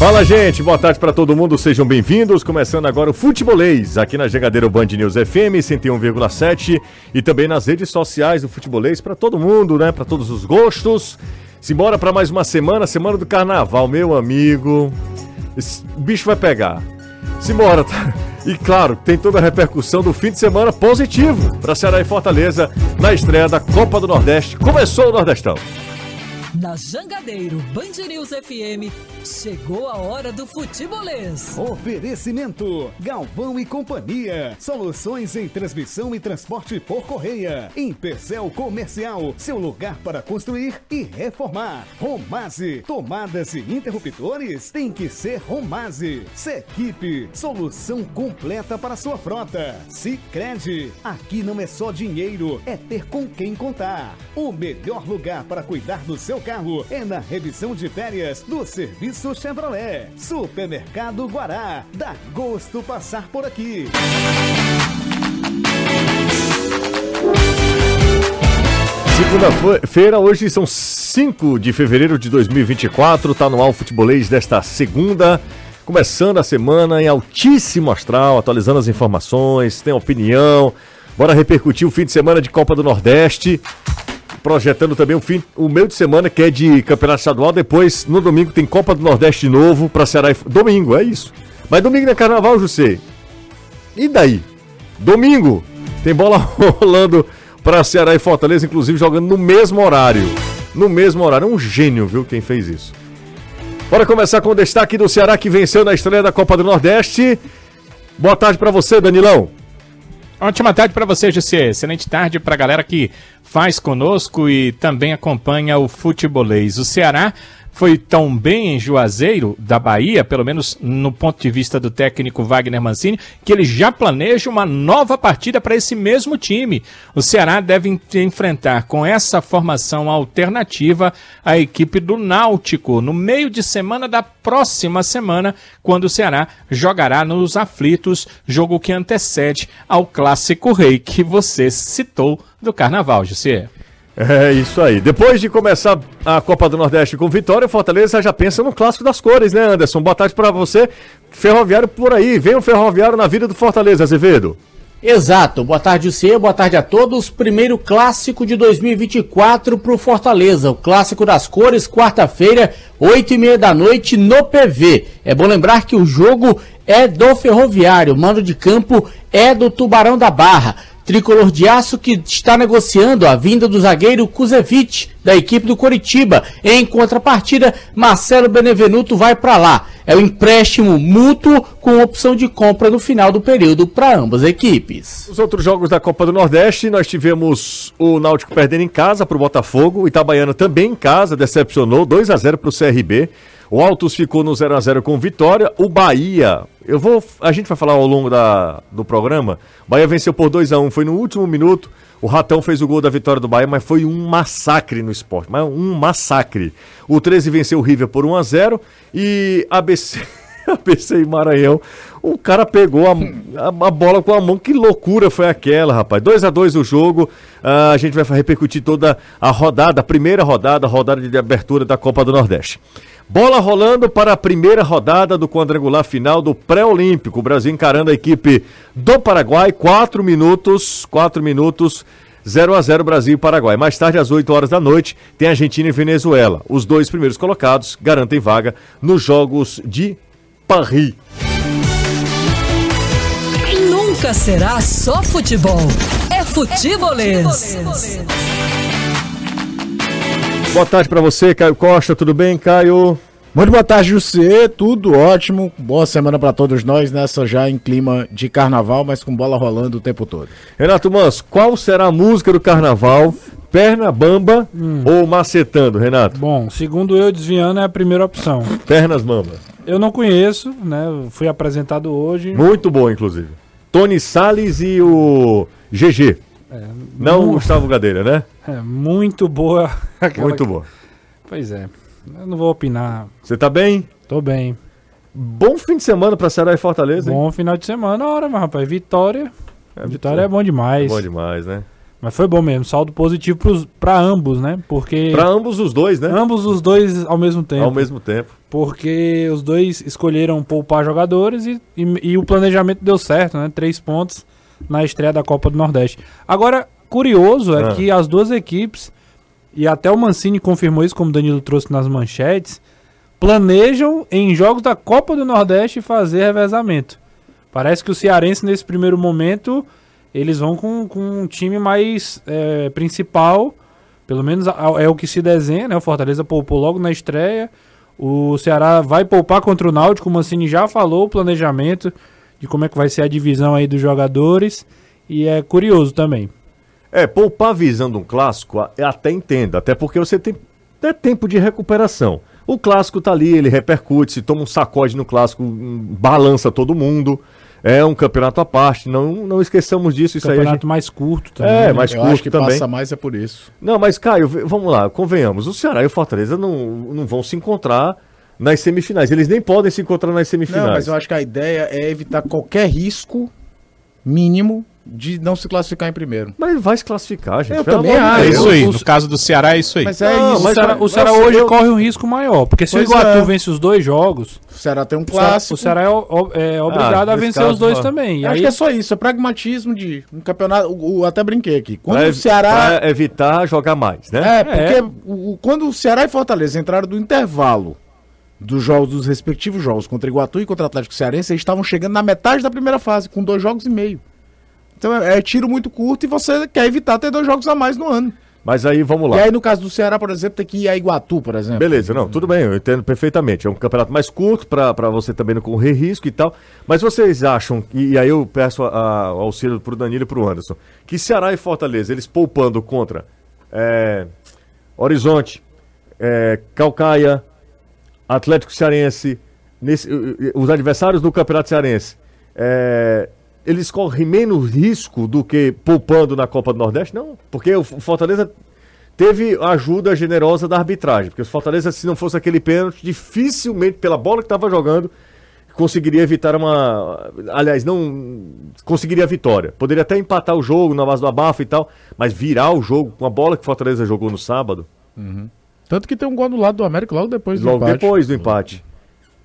Fala, gente. Boa tarde para todo mundo. Sejam bem-vindos. Começando agora o Futebolês, aqui na Jangadeiro Band News FM 101,7 e também nas redes sociais do Futebolês para todo mundo, né? Para todos os gostos. Simbora para mais uma semana, semana do carnaval, meu amigo. Esse bicho vai pegar. Simbora, tá? E claro, tem toda a repercussão do fim de semana positivo para Ceará e Fortaleza na estreia da Copa do Nordeste. Começou o Nordestão. Na Jangadeiro Band News FM, chegou a hora do futebolês. Oferecimento: Galvão e Companhia. Soluções em transmissão e transporte por correia. Empecel Comercial, seu lugar para construir e reformar. Romase, tomadas e interruptores tem que ser Romase. Sequipe, solução completa para sua frota. Sicredi, aqui não é só dinheiro, é ter com quem contar. O melhor lugar para cuidar do seu carro é na revisão de férias do Serviço Chevrolet. Supermercado Guará. Dá gosto passar por aqui. Segunda-feira, hoje são 5 de fevereiro de 2024, tá no Al Futebolês desta segunda, começando a semana em altíssimo astral, atualizando as informações, tem opinião, bora repercutir o fim de semana de Copa do Nordeste, projetando também o, fim, o meio de semana que é de campeonato estadual, depois no domingo tem Copa do Nordeste de novo para Ceará e... Domingo, é isso. Mas domingo não é carnaval, José. E daí? Domingo tem bola rolando para Ceará e Fortaleza, inclusive jogando no mesmo horário. No mesmo horário. Um gênio, viu, quem fez isso. Bora começar com o destaque do Ceará que venceu na estreia da Copa do Nordeste. Boa tarde para você, Danilão. Ótima tarde para você, José. Excelente tarde para a galera que faz conosco e também acompanha o futebolês. O Ceará foi tão bem em Juazeiro, da Bahia, pelo menos no ponto de vista do técnico Wagner Mancini, que ele já planeja uma nova partida para esse mesmo time. O Ceará deve enfrentar com essa formação alternativa a equipe do Náutico no meio de semana da próxima semana, quando o Ceará jogará nos aflitos, jogo que antecede ao clássico rei que você citou do Carnaval, José. É isso aí. Depois de começar a Copa do Nordeste com vitória, Fortaleza já pensa no clássico das cores, né, Anderson? Boa tarde para você. Ferroviário por aí. Vem o Ferroviário na vida do Fortaleza, Azevedo. Exato. Boa tarde, você. Boa tarde a todos. Primeiro clássico de 2024 para o Fortaleza. O clássico das cores, quarta-feira, oito e meia da noite no PV. É bom lembrar que o jogo é do Ferroviário. O mando de campo é do Tubarão da Barra tricolor de aço que está negociando a vinda do zagueiro Kuzevic da equipe do Coritiba. Em contrapartida, Marcelo Benevenuto vai para lá. É um empréstimo mútuo com opção de compra no final do período para ambas equipes. Os outros jogos da Copa do Nordeste, nós tivemos o Náutico perdendo em casa para o Botafogo, o Itabaiana também em casa, decepcionou 2 a 0 para o CRB. O Altos ficou no 0 a 0 com vitória. O Bahia, eu vou, a gente vai falar ao longo da, do programa. O Bahia venceu por 2 a 1, foi no último minuto. O Ratão fez o gol da vitória do Bahia, mas foi um massacre no esporte, mas um massacre. O 13 venceu o River por 1 a 0 e ABC ABC e Maranhão. O cara pegou a, a, a, bola com a mão. Que loucura foi aquela, rapaz. 2 a 2 o jogo. Uh, a gente vai repercutir toda a rodada, a primeira rodada, a rodada de abertura da Copa do Nordeste. Bola rolando para a primeira rodada do quadrangular final do pré-olímpico. Brasil encarando a equipe do Paraguai. 4 minutos, 4 minutos. 0 a 0 Brasil e Paraguai. Mais tarde, às 8 horas da noite, tem Argentina e Venezuela. Os dois primeiros colocados garantem vaga nos Jogos de Paris. Nunca será só futebol. É futebolês. É futebolês. Boa tarde para você, Caio Costa. Tudo bem, Caio? Muito boa tarde, José. Tudo ótimo. Boa semana para todos nós, nessa já em clima de carnaval, mas com bola rolando o tempo todo. Renato Mans, qual será a música do carnaval? Perna bamba hum. ou macetando, Renato? Bom, segundo eu, desviando é a primeira opção. Pernas bamba. Eu não conheço, né? Fui apresentado hoje. Muito bom, inclusive. Tony Salles e o GG. É, não o Gustavo Gadeira, né? É, muito boa. Muito boa. Pois é. Eu não vou opinar. Você tá bem? Tô bem. Bom fim de semana pra Ceará e Fortaleza, Bom hein? final de semana, hora, mas rapaz, vitória. É, vitória é bom demais. É bom demais, né? Mas foi bom mesmo, saldo positivo para ambos, né? Porque. Para ambos os dois, né? Ambos os dois ao mesmo tempo. Ao mesmo tempo. porque os dois escolheram poupar jogadores e, e, e o planejamento deu certo, né? Três pontos na estreia da Copa do Nordeste. Agora, curioso é Ah. que as duas equipes, e até o Mancini confirmou isso, como o Danilo trouxe nas manchetes, planejam em jogos da Copa do Nordeste fazer revezamento. Parece que o Cearense, nesse primeiro momento, eles vão com, com um time mais é, principal, pelo menos é o que se desenha, né? O Fortaleza poupou logo na estreia. O Ceará vai poupar contra o Náutico, o Mancini já falou o planejamento de como é que vai ser a divisão aí dos jogadores. E é curioso também. É, poupar visando um clássico, até entendo, até porque você tem até tempo de recuperação. O clássico tá ali, ele repercute, se toma um sacode no clássico, hum, balança todo mundo. É um campeonato à parte, não, não esqueçamos disso. Isso aí Campeonato gente... mais curto também. É, né? mais Eu curto acho que também. passa mais é por isso. Não, mas Caio, vamos lá, convenhamos. O Ceará e o Fortaleza não, não vão se encontrar nas semifinais. Eles nem podem se encontrar nas semifinais. Não, mas eu acho que a ideia é evitar qualquer risco mínimo de não se classificar em primeiro. Mas vai se classificar, gente. Eu pelo também acho. É isso aí. No caso do Ceará, é isso aí. Mas é Não, isso. o mas- Ceará, o Ceará hoje eu- corre um risco maior, porque se Pois o Iguatu é. vence os dois jogos, O Ceará tem um o clássico. o Ceará é, o- é obrigado Ah, a vencer caso, os dois também. E acho aí, que é só isso, é pragmatismo de um campeonato. o- o- até brinquei aqui. Quando Pra, o Ceará. pra evitar jogar mais, né? É, porque o- o- quando o Ceará e Fortaleza entraram do intervalo dos jogos dos respectivos jogos contra Iguatu e contra o Atlético Cearense, eles estavam chegando na metade da primeira fase, com dois jogos e meio. Então é, é tiro muito curto e você quer evitar ter dois jogos a mais no ano. Mas aí vamos lá. E aí, no caso do Ceará, por exemplo, tem que ir a Iguatu, por exemplo. Beleza, não, tudo bem, eu entendo perfeitamente. É um campeonato mais curto pra pra você também não correr risco e tal. Mas vocês acham, e, e aí eu peço o auxílio pro Danilo e pro Anderson, que Ceará e Fortaleza, eles poupando contra é, Horizonte, é, Calcaia, Atlético Cearense, nesse- uh, uh, os adversários do Campeonato Cearense, é, eles correm menos risco do que poupando na Copa do Nordeste? Não, porque o Fortaleza teve ajuda generosa da arbitragem, porque o Fortaleza, se não fosse aquele pênalti, dificilmente, pela bola que estava jogando, conseguiria evitar uma. Aliás, não conseguiria a vitória. Poderia até empatar o jogo na base do abafa e tal, mas virar o jogo com a bola que o Fortaleza jogou no sábado, Tanto que tem um gol do lado do América logo depois do logo empate. depois do empate.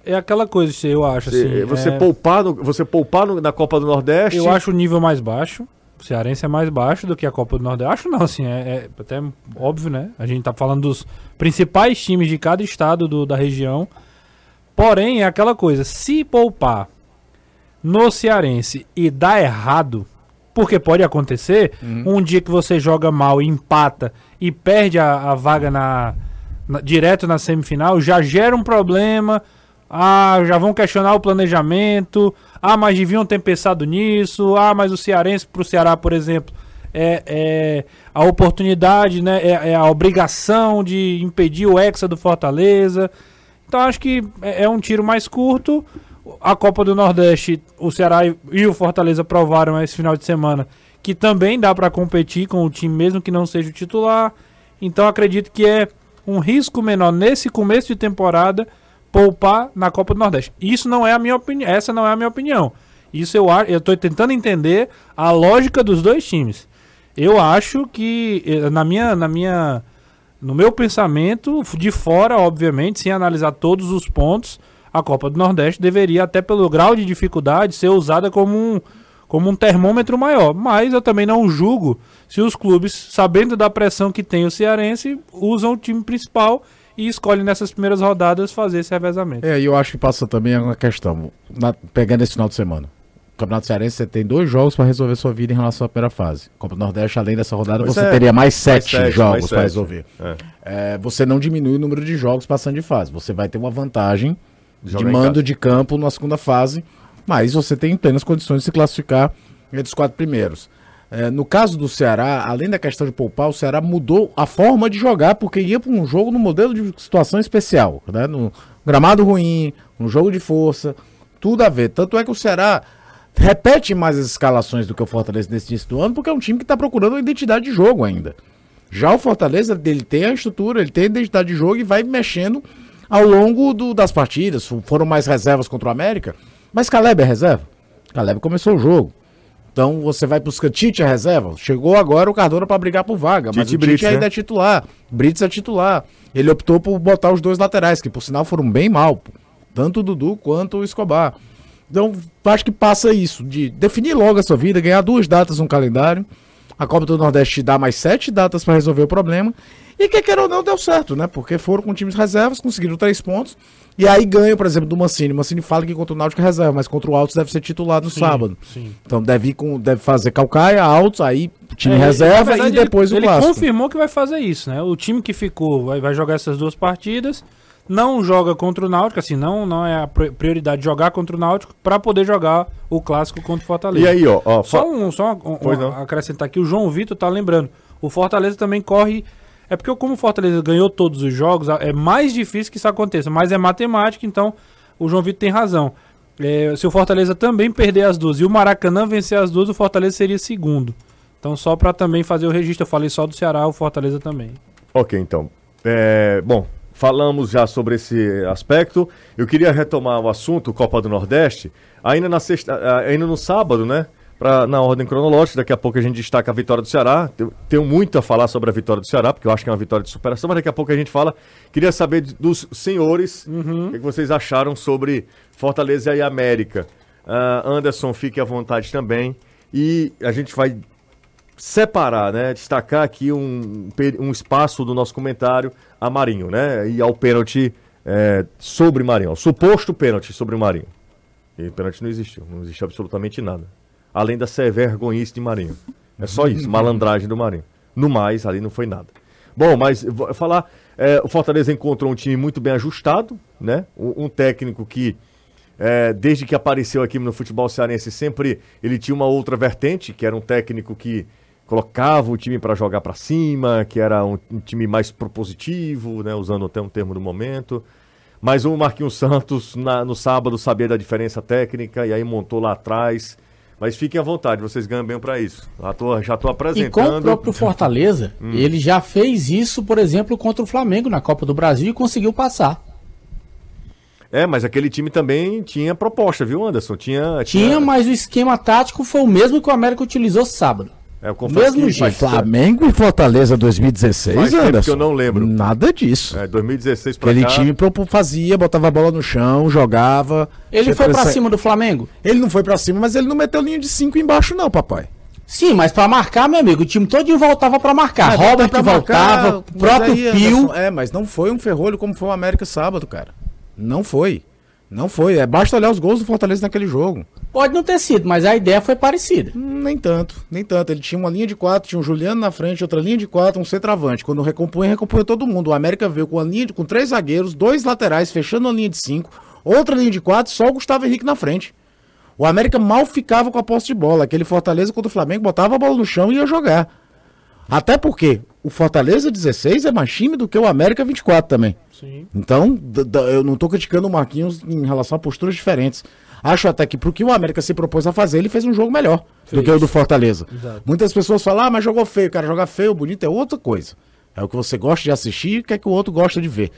é aquela coisa, eu acho Você, assim. você é- poupar, no- você poupar no- na Copa do Nordeste. Eu acho o nível mais baixo. O Cearense é mais baixo do que a Copa do Nordeste. Acho não, assim, é, é até óbvio, né? A gente tá falando dos principais times de cada estado do- da região. Porém, é aquela coisa, se poupar no Cearense e dar errado, porque pode acontecer, um dia que você joga mal e empata e perde a, a vaga na, na- direto na semifinal, já gera um problema. Ah, já vão questionar o planejamento. Ah, mas deviam ter pensado nisso. Ah, mas o Cearense pro Ceará, por exemplo, é, é a oportunidade, né? É, é a obrigação de impedir o Hexa do Fortaleza. Então acho que é, é um tiro mais curto. A Copa do Nordeste, o Ceará e o Fortaleza provaram esse final de semana que também dá para competir com o time mesmo que não seja o titular. Então acredito que é um risco menor nesse começo de temporada poupar na Copa do Nordeste. Isso não é a minha opinião, essa não é a minha opinião. Isso eu eu tô tentando entender a lógica dos dois times. Eu acho que eh, na minha na minha no meu pensamento, de fora, obviamente, sem analisar todos os pontos, a Copa do Nordeste deveria, até pelo grau de dificuldade, ser usada como um, como um termômetro maior. Mas eu também não julgo se os clubes, sabendo da pressão que tem o Cearense, usam o time principal e escolhem nessas primeiras rodadas fazer esse revezamento. É, e eu acho que passa também uma questão, na- pegando esse final de semana. O Campeonato Cearense você tem dois jogos para resolver sua vida em relação à primeira fase. Copa do Nordeste, além dessa rodada, Pois você é, teria mais sete, sete, jogos mais para resolver. É. É, você não diminui o número de jogos passando de fase. Você vai ter uma vantagem Jogar de mando casa. de campo na segunda fase, mas você tem plenas condições de se classificar entre os quatro primeiros. É, no caso do Ceará, além da questão de poupar, o Ceará mudou a forma de jogar, porque ia para um jogo no modelo de situação especial. Né? No gramado ruim, um jogo de força, tudo a ver. Tanto é que o Ceará repete mais as escalações do que o Fortaleza nesse início do ano, porque é um time que está procurando uma identidade de jogo ainda. Já o Fortaleza, ele tem a estrutura, ele tem a identidade de jogo e vai mexendo ao longo do- das partidas. Foram mais reservas contra o América, mas Caleb é reserva. Caleb começou o jogo. Então você vai buscar Tite a reserva. Chegou agora o Cardona para brigar por vaga, mas Tite o e Brits, Tite ainda né? é titular. Brits é titular. Ele optou por botar os dois laterais, que por sinal foram bem mal, tanto o Dudu quanto o Escobar. Então, acho que passa isso, de definir logo a sua vida, ganhar duas datas no calendário. A Copa do Nordeste te dá mais sete datas para resolver o problema. E quer queira ou não, deu certo, né? Porque foram com times reservas, conseguiram três pontos. E aí ganham, por exemplo, do Mancini. O Mancini fala que contra o Náutico é reserva, mas contra o Altos deve ser titular no sábado. sim. Então deve, ir com, deve fazer Calcaia, Altos, aí time É, reserva verdade, e depois ele, o clássico. Ele confirmou que vai fazer isso, né? O time que ficou vai, vai jogar essas duas partidas, não joga contra o Náutico, assim, não, não é a pri- prioridade jogar contra o Náutico para poder jogar o clássico contra o Fortaleza. E aí, ó, ó Só um, só um- um- acrescentar aqui, o João Vitor tá lembrando. O Fortaleza também corre. É porque como o Fortaleza ganhou todos os jogos, é mais difícil que isso aconteça, mas é matemática, então o João Vitor tem razão. É, se o Fortaleza também perder as duas e o Maracanã vencer as duas, o Fortaleza seria segundo. Então só para também fazer o registro, eu falei só do Ceará, o Fortaleza também. Ok, então. É, bom, falamos já sobre esse aspecto. Eu queria retomar o assunto Copa do Nordeste, ainda na sexta, ah, ainda no sábado, né? Pra, na ordem cronológica, daqui a pouco a gente destaca a vitória do Ceará. Tenho muito a falar sobre a vitória do Ceará, porque eu acho que é uma vitória de superação, mas daqui a pouco a gente fala. Queria saber dos senhores o que, que vocês acharam sobre Fortaleza e América. Ah, Anderson, fique à vontade também. E a gente vai separar, né? Destacar aqui um, um espaço do nosso comentário a Marinho, né? E ao pênalti é, sobre Marinho, ao suposto pênalti sobre Marinho. E pênalti não existiu, não existe absolutamente nada. Além da ser vergonhice de Marinho. É só isso, malandragem do Marinho. No mais, ali não foi nada. Bom, mas vou falar, é, o Fortaleza encontrou um time muito bem ajustado, né? Um, um técnico que é, desde que apareceu aqui no futebol cearense, sempre ele tinha uma outra vertente, que era um técnico que colocava o time para jogar para cima, que era um, um time mais propositivo, né, usando até um termo do momento. Mas o Marquinhos Santos, na- no sábado, sabia da diferença técnica e aí montou lá atrás. Mas fiquem à vontade, vocês ganham bem para isso. Já tô, já tô E apresentando. com o próprio Fortaleza, ele já fez isso, por exemplo, contra o Flamengo na Copa do Brasil e conseguiu passar. É, mas aquele time também tinha proposta, viu, Anderson? Tinha. Tinha, mas o esquema tático foi o mesmo que o América utilizou sábado. É, eu mesmo que Flamengo e Fortaleza 2016, Faz tempo que Anderson. eu não lembro. Nada disso. É, 2016 pra Aquele cá. time fazia, botava a bola no chão, jogava. Ele foi pra transa- cima do Flamengo? Ele não foi pra cima, mas ele não meteu linha de 5 embaixo, não, papai. Sim, mas pra marcar, meu amigo, o time todo voltava pra marcar. Mas Robert pra voltava, marcar, o próprio aí, Pio. Anderson, É, mas não foi um ferrolho como foi o América sábado, cara. Não foi. Não foi. É, basta olhar os gols do Fortaleza naquele jogo. Pode não ter sido, mas a ideia foi parecida. Hum, Nem tanto, nem tanto. Ele tinha uma linha de quatro, tinha um Juliano na frente, outra linha de quatro, um centroavante. Quando recompunha, recompunha todo mundo. O América veio com a linha de, com três zagueiros, dois laterais, fechando a linha de cinco, outra linha de quatro, só o Gustavo Henrique na frente. O América mal ficava com a posse de bola. Aquele Fortaleza contra o Flamengo botava a bola no chão e ia jogar. Até porque o Fortaleza 16 é mais time do que o América 24 também. Sim. Então, eu não tô criticando o Marquinhos em relação a posturas diferentes. Acho até que pro que o América se propôs a fazer, ele fez um jogo melhor do que o do Fortaleza. Exato. Muitas pessoas falam, ah, mas jogou feio. Cara, jogar feio, bonito é outra coisa. É o que você gosta de assistir e o que é que o outro gosta de ver.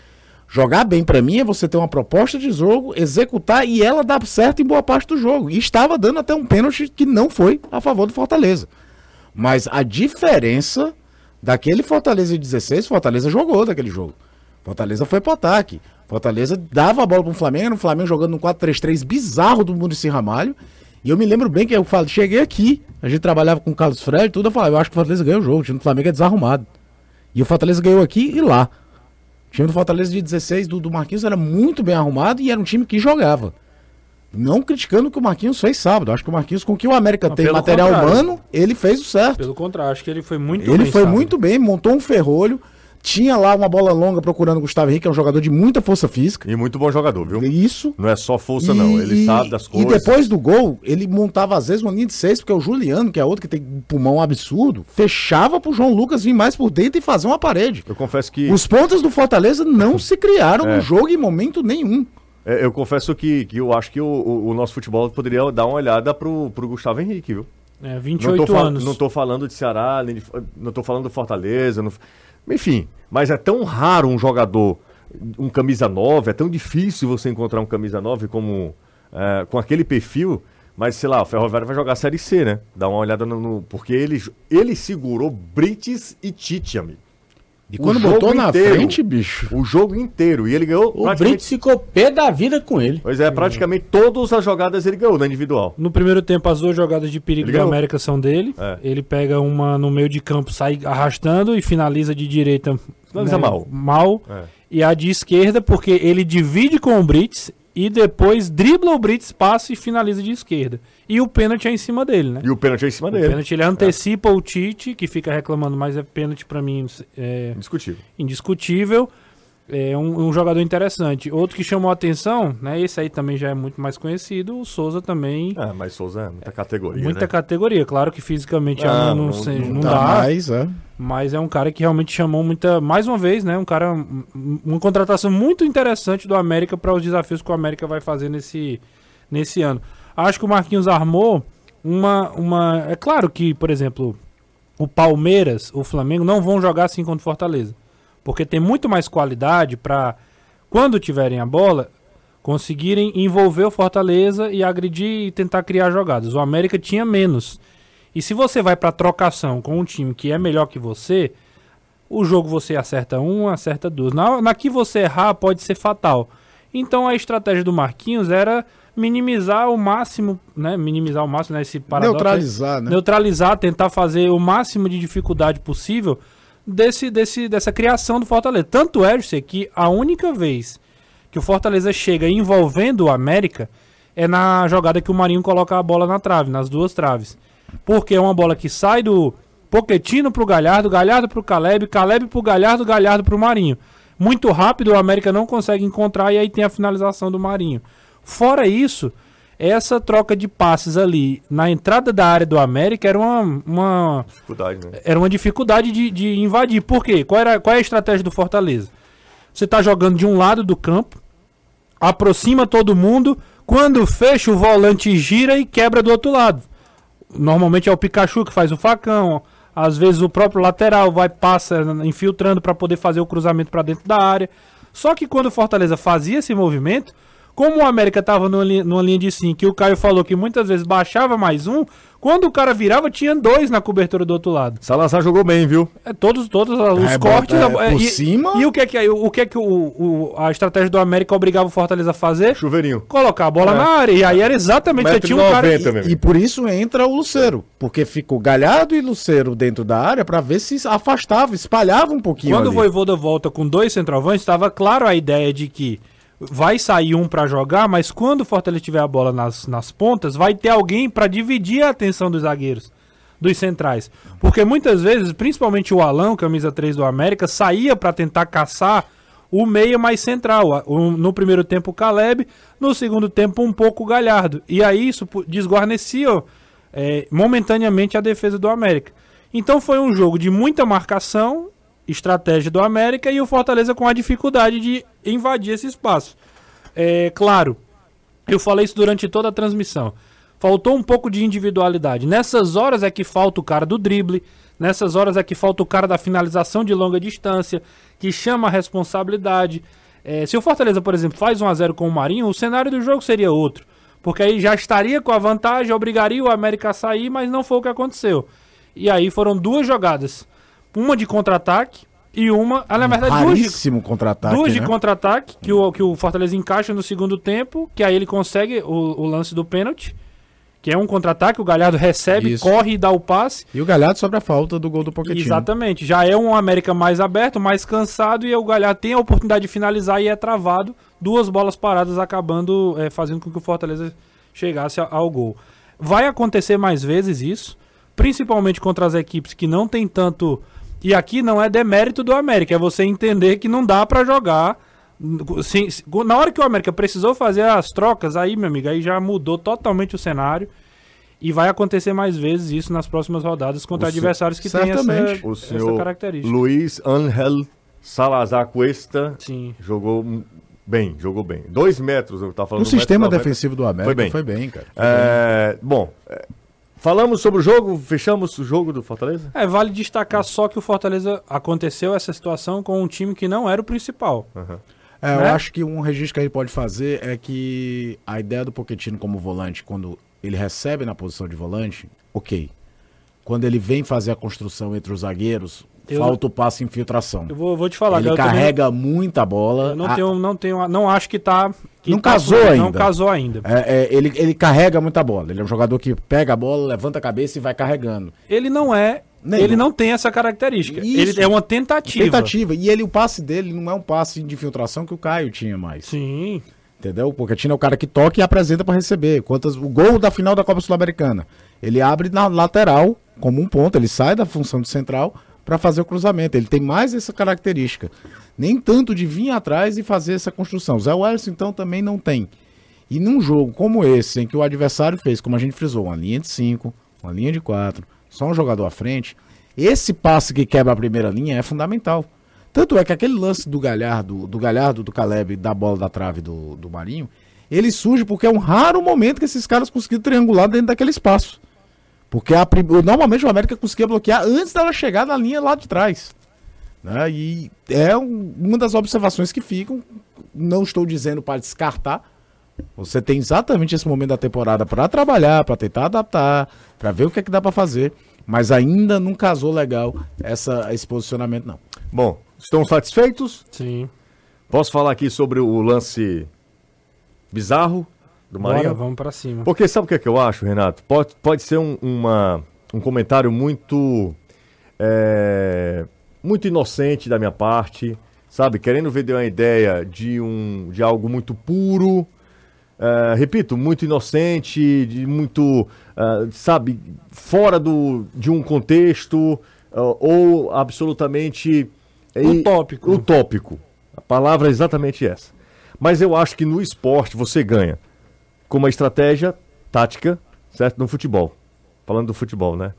Jogar bem pra mim é você ter uma proposta de jogo, executar e ela dar certo em boa parte do jogo. E estava dando até um pênalti que não foi a favor do Fortaleza. Mas a diferença daquele Fortaleza de 16, Fortaleza jogou daquele jogo. Fortaleza foi pro ataque. Fortaleza dava a bola pro Flamengo, no Flamengo jogando no 4-3-3 bizarro do Muricy Ramalho. E eu me lembro bem que eu falo, cheguei aqui, a gente trabalhava com o Carlos Fred tudo, eu falava, eu acho que o Fortaleza ganhou o jogo, o time do Flamengo é desarrumado. E o Fortaleza ganhou aqui e lá. O time do Fortaleza de 16 do, do Marquinhos era muito bem arrumado e era um time que jogava. Não criticando o que o Marquinhos fez sábado. Acho que o Marquinhos, com o que o América Não, tem material contrário. humano, ele fez o certo. Pelo contrário, acho que ele foi muito Ele bem, foi sabe? muito bem, montou um ferrolho. Tinha lá uma bola longa procurando o Gustavo Henrique, que é um jogador de muita força física. E muito bom jogador, viu? Isso. Não é só força, não. Ele E- sabe das E coisas. depois do gol, ele montava às vezes uma linha de seis, porque o Juliano, que é outro que tem um pulmão absurdo, fechava pro João Lucas vir mais por dentro e fazer uma parede. Eu confesso que. Os pontas do Fortaleza não se criaram É. no jogo em momento nenhum. é, Eu confesso que, que eu acho que o, o- o nosso futebol poderia dar uma olhada pro, pro Gustavo Henrique, viu? É, Não 28 tô, fal- anos. não tô falando de Ceará, nem de- não tô falando do Fortaleza. não- enfim, mas é tão raro um jogador, um camisa 9, é tão difícil você encontrar um camisa 9 como, é, com aquele perfil. Mas, sei lá, o Ferroviário vai jogar a Série C, né? Dá uma olhada no. no- porque ele, ele segurou Brites e Tite, amigo. E O quando jogo botou na inteiro. frente, bicho. O jogo inteiro. E ele ganhou. O praticamente- Brits ficou pé da vida com ele. Pois é, praticamente todas as jogadas ele ganhou na individual. No primeiro tempo, as duas jogadas de perigo ganhou. América são dele. É. Ele pega uma no meio de campo, sai arrastando e finaliza de direita Finaliza mal. mal. É. E a de esquerda, porque ele divide com o Brits e depois dribla o Brits, passa e finaliza de esquerda. E o pênalti é em cima dele, né? E o pênalti é em cima O dele. pênalti ele antecipa o Tite, que fica reclamando, mas é pênalti pra mim é Indiscutível. indiscutível. É um, um jogador interessante. Outro que chamou a atenção, né? Esse aí também já é muito mais conhecido. O Souza também. Ah, mas Souza é muita categoria. Muita né? categoria. Claro que fisicamente Ah, não, não, não- não não dá. mais, é. Mas é um cara que realmente chamou muita. Mais uma vez, né? Um cara. um- um- Uma contratação muito interessante do América para os desafios que o América vai fazer nesse, nesse ano. Acho que o Marquinhos armou uma, uma. É claro que, por exemplo, o Palmeiras, o Flamengo não vão jogar assim contra o Fortaleza. Porque tem muito mais qualidade para, quando tiverem a bola, conseguirem envolver o Fortaleza e agredir e tentar criar jogadas. O América tinha menos. E se você vai para trocação com um time que é melhor que você, o jogo você acerta um, acerta duas. Na, na que você errar, pode ser fatal. Então a estratégia do Marquinhos era minimizar o máximo, né? Minimizar o máximo, né? Esse paradoxo. Neutralizar, né? Neutralizar, tentar fazer o máximo de dificuldade possível desse, desse, dessa criação do Fortaleza. Tanto é, José, que a única vez que o Fortaleza chega envolvendo o América é na jogada que o Marinho coloca a bola na trave, nas duas traves. Porque é uma bola que sai do Poquetino pro Galhardo, Galhardo pro Caleb, Caleb pro Galhardo, Galhardo pro Marinho. Muito rápido, o América não consegue encontrar e aí tem a finalização do Marinho. Fora isso, essa troca de passes ali na entrada da área do América era uma, uma, Dificuldade, né? era uma dificuldade de, de invadir. Por quê? Qual, era, qual é a estratégia do Fortaleza? Você está jogando de um lado do campo, aproxima todo mundo, quando fecha o volante gira e quebra do outro lado. Normalmente é o Pikachu que faz o facão, às vezes o próprio lateral vai passa infiltrando para poder fazer o cruzamento para dentro da área. Só que quando o Fortaleza fazia esse movimento, como o América estava numa, linha- numa linha de 5 e o Caio falou que muitas vezes baixava mais um, quando o cara virava tinha dois na cobertura do outro lado. Salazar jogou bem, viu? É, todos, todos os É, cortes. é, é, por e, cima. E o que é que, o que, é que o, o- a estratégia do América obrigava o Fortaleza a fazer? Chuveirinho. Colocar a bola É. na área. E aí era exatamente. Você Metro tinha um cara. 90, meu E amigo. por isso entra o Luceiro, porque ficou Galhardo e Luceiro dentro da área pra ver se afastava, espalhava um pouquinho Quando o ali. Voivoda volta com dois centroavantes, estava claro a ideia de que vai sair um pra jogar, mas quando o Fortaleza tiver a bola nas, nas pontas, vai ter alguém pra dividir a atenção dos zagueiros, dos centrais. Porque muitas vezes, principalmente o Alão, camisa 3 do América, saía pra tentar caçar o meio mais central. No primeiro tempo o Caleb, no segundo tempo um pouco o Galhardo. E aí isso desguarnecia é, momentaneamente a defesa do América. Então foi um jogo de muita marcação, estratégia do América e o Fortaleza com a dificuldade de invadir esse espaço. É claro, eu falei isso durante toda a transmissão. Faltou um pouco de individualidade. Nessas horas é que falta o cara do drible, nessas horas é que falta o cara da finalização de longa distância, que chama a responsabilidade. É, se o Fortaleza, por exemplo, faz 1 a 0 com o Marinho, o cenário do jogo seria outro. Porque aí já estaria com a vantagem, obrigaria o América a sair, mas não foi o que aconteceu. E aí foram duas jogadas. Uma de contra-ataque e uma. Ah, na verdade, duas de, Raríssimo contra-ataque, duas de né? contra-ataque que o, que o Fortaleza encaixa no segundo tempo, que aí ele consegue o, o lance do pênalti, que é um contra-ataque, o Galhardo recebe, Isso. corre e dá o passe. E o Galhardo sobre a falta do gol do Pochettino. Exatamente. Já é um América mais aberto, mais cansado, e o Galhardo tem a oportunidade de finalizar e é travado. Duas bolas paradas acabando é, fazendo com que o Fortaleza chegasse ao gol. Vai acontecer mais vezes isso, principalmente contra as equipes que não tem tanto. E aqui não é demérito do América, é você entender que não dá pra jogar. Sim, na hora que o América precisou fazer as trocas, aí, meu amigo, aí já mudou totalmente o cenário. E vai acontecer mais vezes isso nas próximas rodadas contra O adversários que têm essa. O essa senhor característica. Luiz Angel Salazar Cuesta Sim. jogou bem, jogou bem. Dois metros, eu tava falando. No um sistema defensivo do América Foi bem. foi bem, cara. É, bom, é, falamos sobre o jogo, fechamos o jogo do Fortaleza? É, vale destacar só que o Fortaleza aconteceu essa situação com um time que não era o principal. É, eu né? acho que um registro que a gente pode fazer é que a ideia do Pochettino como volante, quando ele recebe na posição de volante, ok. Quando ele vem fazer a construção entre os zagueiros, Eu- falta o passe infiltração. Eu vou, vou te falar. ele eu também- carrega muita bola. Eu não A- tenho, não tenho, não acho que tá. que Não tá casou fluindo, Não ainda. casou ainda. é, é, ele, ele carrega muita bola. Ele é um jogador que pega a bola, levanta a cabeça e vai carregando. Ele não é. Ele não tem essa característica. Isso. Ele é uma tentativa. Tentativa. E ele, o passe dele não é um passe de infiltração que o Caio tinha mais. Sim. Entendeu? Porque tinha o cara que toca e apresenta pra receber. Quantas, o gol da final da Copa Sul-Americana. Ele abre na lateral, como um ponto, ele sai da função de central pra fazer o cruzamento. Ele tem mais essa característica. Nem tanto de vir atrás e fazer essa construção. Zé Wellington, então, também não tem. E num jogo como esse, em que o adversário fez, como a gente frisou, uma linha de 5, uma linha de 4, só um jogador à frente, esse passe que quebra a primeira linha é fundamental. Tanto é que aquele lance do Galhardo, do Galhardo, do Caleb, da bola da trave do, do Marinho, ele surge porque é um raro momento que esses caras conseguiram triangular dentro daquele espaço. Porque a prim- normalmente o América conseguia bloquear antes dela chegar na linha lá de trás. né? E é um- uma das observações que ficam. Não estou dizendo para descartar. Você tem exatamente esse momento da temporada para trabalhar, para tentar adaptar, para ver o que é que dá para fazer. Mas ainda não casou legal essa, esse posicionamento, não. Bom, estão satisfeitos? Sim. Posso falar aqui sobre o lance bizarro do Bora, Marinho? vamos pra cima. Porque sabe o que, é que eu acho, Renato? Pode, pode ser um, uma, um comentário muito. é, muito inocente da minha parte, sabe? Querendo vender uma ideia de, um, de algo muito puro. é, repito, muito inocente, de muito, ah, sabe, fora do, de um contexto ah, ou absolutamente é, Utópico. utópico. A palavra é exatamente essa. Mas eu acho que no esporte você ganha com uma estratégia tática, certo? No futebol. Falando do futebol, né?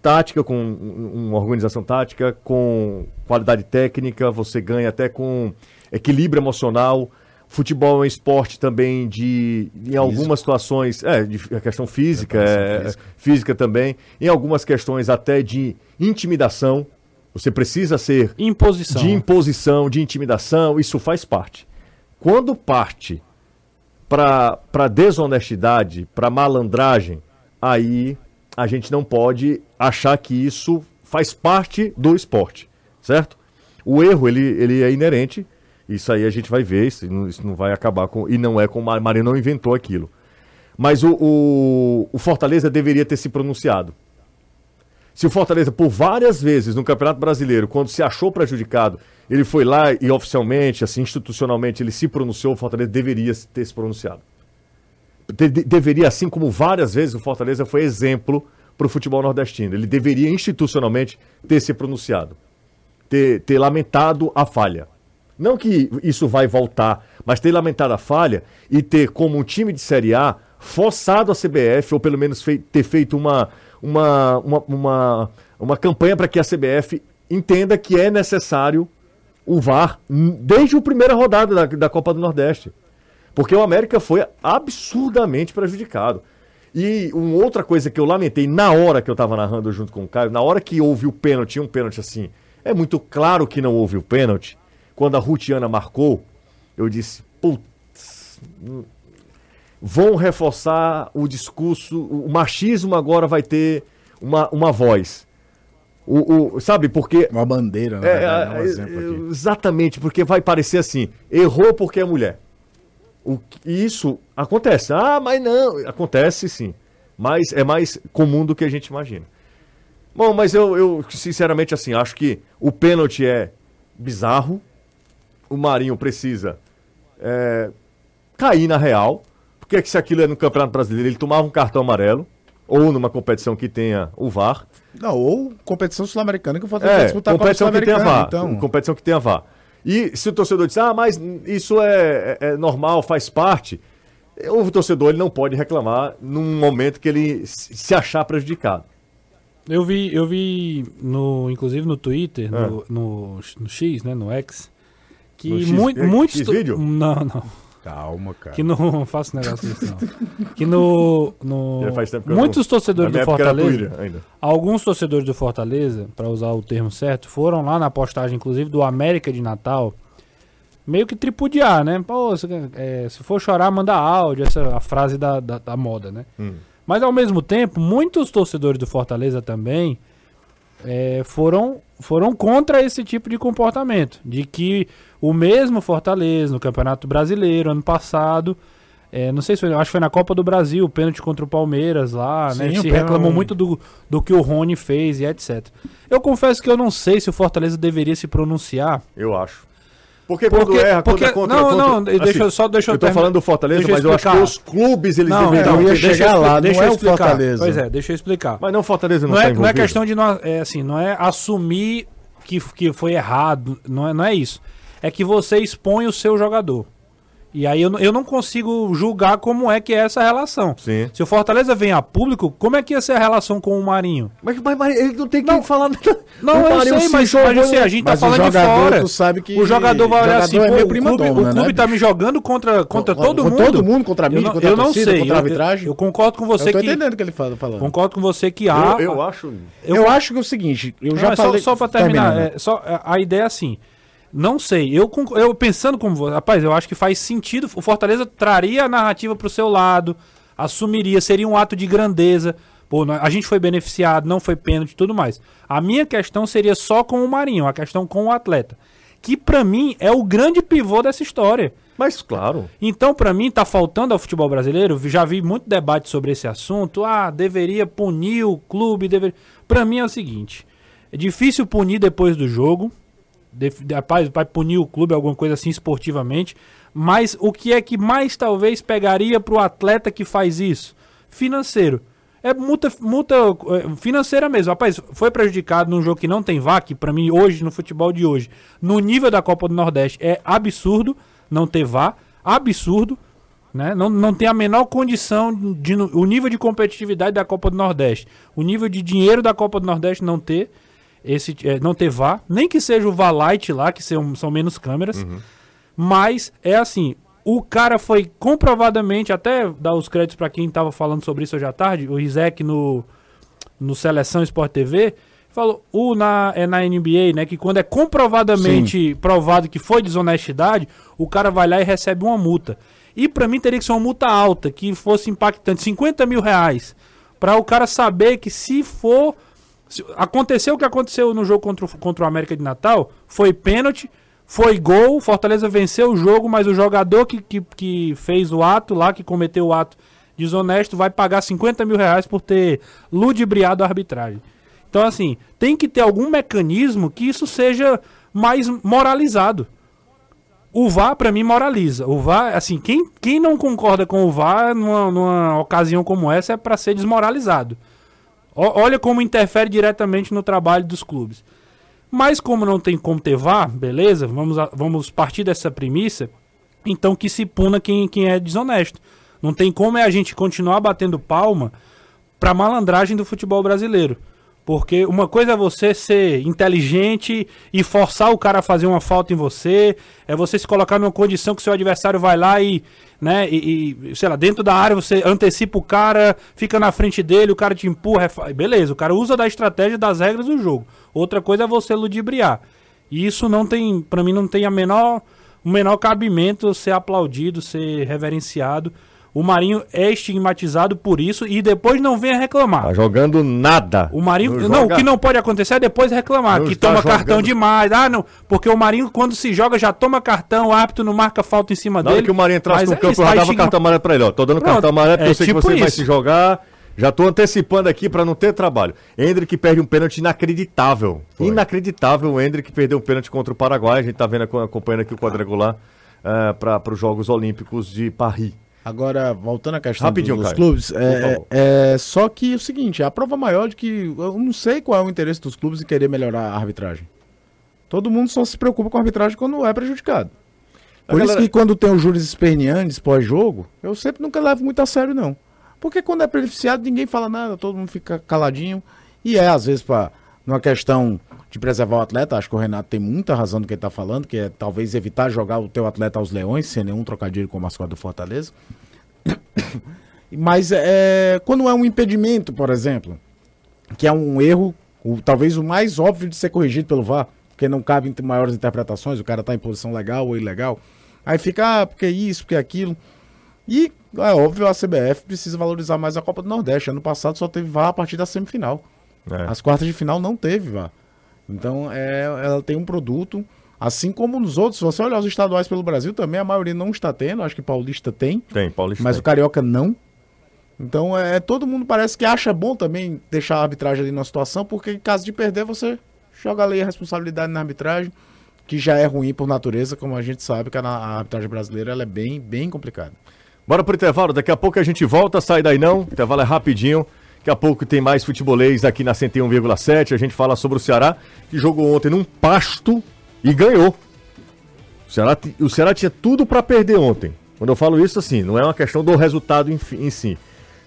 Tática, com um- uma organização tática, com qualidade técnica, você ganha até com equilíbrio emocional. Futebol é um esporte também de, em algumas situações, é, de a questão física, é, física. física também, em algumas questões até de intimidação. Você precisa ser Imposição. de imposição, de intimidação, isso faz parte. Quando parte para desonestidade, para malandragem, aí a gente não pode achar que isso faz parte do esporte, certo? O erro, ele, ele é inerente, isso aí a gente vai ver, isso não, isso não vai acabar com... E não é com... O não inventou aquilo. Mas o, o, o Fortaleza deveria ter se pronunciado. Se o Fortaleza, por várias vezes no Campeonato Brasileiro, quando se achou prejudicado, ele foi lá e oficialmente, assim, institucionalmente, ele se pronunciou, o Fortaleza deveria ter se pronunciado. De- de- deveria, assim como várias vezes o Fortaleza foi exemplo para o futebol nordestino. Ele deveria institucionalmente ter se pronunciado, ter, ter lamentado a falha. Não que isso vai voltar, mas ter lamentado a falha e ter, como um time de Série A, forçado a CBF, ou pelo menos fei- ter feito uma, uma, uma, uma, uma campanha para que a CBF entenda que é necessário o VAR desde a primeira rodada da, da Copa do Nordeste. Porque o América foi absurdamente prejudicado. E uma outra coisa que eu lamentei na hora que eu tava narrando junto com o Caio, na hora que houve o pênalti, um pênalti assim, é muito claro que não houve o pênalti. Quando a Rutiana marcou, eu disse, putz, vão reforçar o discurso, o machismo agora vai ter uma, uma voz. O, o- sabe, porque Uma bandeira, é, verdade, né? um é, exemplo é, aqui. Exatamente, porque vai parecer assim, errou porque é mulher. O, isso acontece. Ah, mas não. Acontece sim. Mas é mais comum do que a gente imagina. Bom, mas eu, eu sinceramente assim, acho que o pênalti é bizarro. O Marinho precisa é, cair na real. Porque que se aquilo é no Campeonato Brasileiro, ele tomava um cartão amarelo. Ou numa competição que tenha o VAR. Não, ou competição sul-americana que o Fortaleza É, disputar competição que tenha VAR. então. Competição que tenha VAR. E se o torcedor disser, ah, mas isso é, é- é normal, faz parte, o torcedor ele não pode reclamar num momento que ele se achar prejudicado. Eu vi, eu vi no, inclusive no Twitter, Ah. no, no, no X, né, no X, que No X- eh, muitos... to- X-vídeo? Não, não. Calma, cara. Que não faço negócio desse, não. Que no... no Já faz tempo que eu muitos não- torcedores do Fortaleza... Alguns torcedores do Fortaleza, para usar o termo certo, foram lá na postagem, inclusive, do América de Natal, meio que tripudiar, né? Pô, se, é, se for chorar, manda áudio, essa é a frase da, da, da moda, né? Hum. Mas ao mesmo tempo, muitos torcedores do Fortaleza também é, foram, foram contra esse tipo de comportamento. De que o mesmo Fortaleza, no Campeonato Brasileiro, ano passado, é, não sei se foi, acho que foi na Copa do Brasil, o pênalti contra o Palmeiras lá, né? Sim, o Se pênalti- reclamou muito do, do que o Rony fez e etc. Eu confesso que eu não sei se o Fortaleza deveria se pronunciar. Eu acho. Porque, Porque- quando erra, porque- quando é contra, não, contra, não, deixa eu só- deixa eu eu tô terminar. falando do Fortaleza, eu mas eu acho que os clubes eles Não, deveriam... então, eu ia deixa chegar lá, deixa não eu é o explicar. Fortaleza. Pois é, deixa eu explicar. Mas não, o Fortaleza não, não, tá é, não é questão de não, é assim, não é assumir que, que foi errado, não é, não é isso. É que você expõe o seu jogador. E aí eu, não- eu não consigo julgar como é que é essa relação. Sim. Se o Fortaleza vem a público, como é que ia ser a relação com o Marinho? Mas, mas, mas ele não tem que Não. falar nada. Não, O eu Marinho sei, se mas, jogou mas assim, a gente tá Mas o falando de jogador, fora. tu sabe que o jogador vai olhar assim, é o clube, dona, o clube né, tá bicho? me jogando contra, contra Com- todo com mundo. todo mundo, contra mim, eu não, contra a eu não torcida, sei, contra a eu- arbitragem. Eu, concordo com você Eu tô que entendendo o que ele fala. falando. concordo com você que há Eu, eu acho... Eu, acho que é o seguinte, eu Não, já é só- falei... Só, pra terminar, é, a ideia é assim. Não sei, eu, eu pensando como você, rapaz, eu acho que faz sentido. O Fortaleza traria a narrativa pro seu lado, assumiria, seria um ato de grandeza. Pô, a gente foi beneficiado, não foi pênalti e tudo mais. A minha questão seria só com o Marinho, a questão com o atleta. Que pra mim é o grande pivô dessa história. Mas, claro. Então, pra mim, tá faltando ao futebol brasileiro. Já vi muito debate sobre esse assunto. Ah, deveria punir o clube. Deveria... Pra mim é o seguinte: é difícil punir depois do jogo. Rapaz, vai punir o clube, alguma coisa assim esportivamente. Mas o que é que mais talvez pegaria pro atleta que faz isso? Financeiro. É multa, multa é, financeira mesmo. Rapaz, foi prejudicado num jogo que não tem que pra mim hoje, no futebol de hoje, no nível da Copa do Nordeste, é absurdo não ter VAR. Absurdo. Né? Não, não tem a menor condição de no- o nível de competitividade da Copa do Nordeste, o nível de dinheiro da Copa do Nordeste não ter esse é, não ter VAR, nem que seja o VAR Light lá, que são, são menos câmeras. Mas é assim, o cara foi comprovadamente, até dar os créditos pra quem tava falando sobre isso hoje à tarde, o Rizek no, no Seleção Sport TV, falou, o na, é na NBA, né, que quando é comprovadamente provado que foi desonestidade, o cara vai lá e recebe uma multa. E pra mim teria que ser uma multa alta, que fosse impactante, 50 mil reais, pra o cara saber que se for... aconteceu o que aconteceu no jogo contra, o- contra o América de Natal, foi pênalti, foi gol, Fortaleza venceu o jogo, mas o jogador que, que, que fez o ato lá, que cometeu o ato desonesto, vai pagar 50 mil reais por ter ludibriado a arbitragem. Então, assim, tem que ter algum mecanismo que isso seja mais moralizado. O VAR, pra mim, moraliza. O VAR, assim, quem, quem não concorda com o VAR numa, numa ocasião como essa é pra ser desmoralizado. Olha como interfere diretamente no trabalho dos clubes. Mas como não tem como ter VAR, beleza, vamos, a- vamos partir dessa premissa, então que se puna quem, quem é desonesto. Não tem como é a gente continuar batendo palma pra malandragem do futebol brasileiro. Porque uma coisa é você ser inteligente e forçar o cara a fazer uma falta em você, é você se colocar numa condição que seu adversário vai lá e, né, e, e, sei lá, dentro da área você antecipa o cara, fica na frente dele, o cara te empurra, é beleza, o cara usa da estratégia das regras do jogo. Outra coisa é você ludibriar. E isso não tem, pra mim não tem a menor, o menor cabimento ser aplaudido, ser reverenciado. O Marinho é estigmatizado por isso e depois não venha reclamar. Tá jogando nada. O Marinho. Não, joga- o que não pode acontecer é depois reclamar, Não que está toma cartão jogando. demais. Ah, não. Porque o Marinho, quando se joga, já toma cartão, o árbitro não marca falta em cima Na dele. que o Marinho entrasse no é campo, isso, eu já dava estigma- cartão amarelo pra ele, ó. Tô dando Pronto, cartão amarelo porque é eu sei tipo que você vai isso. se jogar. Já tô antecipando aqui pra não ter trabalho. Hendrick perde um pênalti inacreditável. Inacreditável o Hendrick perdeu um pênalti contra o Paraguai. A gente tá vendo, acompanhando aqui o quadrangular uh, para os Jogos Olímpicos de Paris. Agora, voltando à questão Rapidinho, dos clubes, é, favor. é só que é o seguinte, a prova maior de que eu não sei qual é o interesse dos clubes em querer melhorar a arbitragem. Todo mundo só se preocupa com a arbitragem quando é prejudicado. A Por isso galera- que quando tem os júris esperneantes pós-jogo, eu sempre nunca levo muito a sério, não. Porque quando é beneficiado, ninguém fala nada, todo mundo fica caladinho. E é, às vezes, pra, numa questão de preservar o atleta, acho que o Renato tem muita razão no que ele está falando, que é talvez evitar jogar o teu atleta aos leões, sem nenhum trocadilho com o mascote do Fortaleza. Mas é, quando é um impedimento, por exemplo, que é um erro, o- talvez o mais óbvio de ser corrigido pelo VAR, porque não cabe em maiores interpretações, o cara tá em posição legal ou ilegal. Aí fica, ah, porque isso, porque aquilo. E, é óbvio, a CBF precisa valorizar mais a Copa do Nordeste. Ano passado só teve VAR a partir da semifinal. É. As quartas de final não teve VAR. Então, é, ela tem um produto, assim como nos outros. Se você olhar os estaduais pelo Brasil também, a maioria não está tendo. Acho que Paulista tem, Tem, Paulista. mas tem. o Carioca não. Então, é, todo mundo parece que acha bom também deixar a arbitragem ali na situação, porque em caso de perder, você joga ali a responsabilidade na arbitragem, que já é ruim por natureza, como a gente sabe que a, a arbitragem brasileira ela é bem, bem complicada. Bora pro intervalo, daqui a pouco a gente volta, sai daí não, o intervalo é rapidinho. Daqui a pouco tem mais futebolês aqui na 101,7. A gente fala sobre o Ceará, que jogou ontem num pasto e ganhou. O Ceará, o Ceará tinha tudo pra perder ontem. Quando eu falo isso, assim, não é uma questão do resultado em, em si.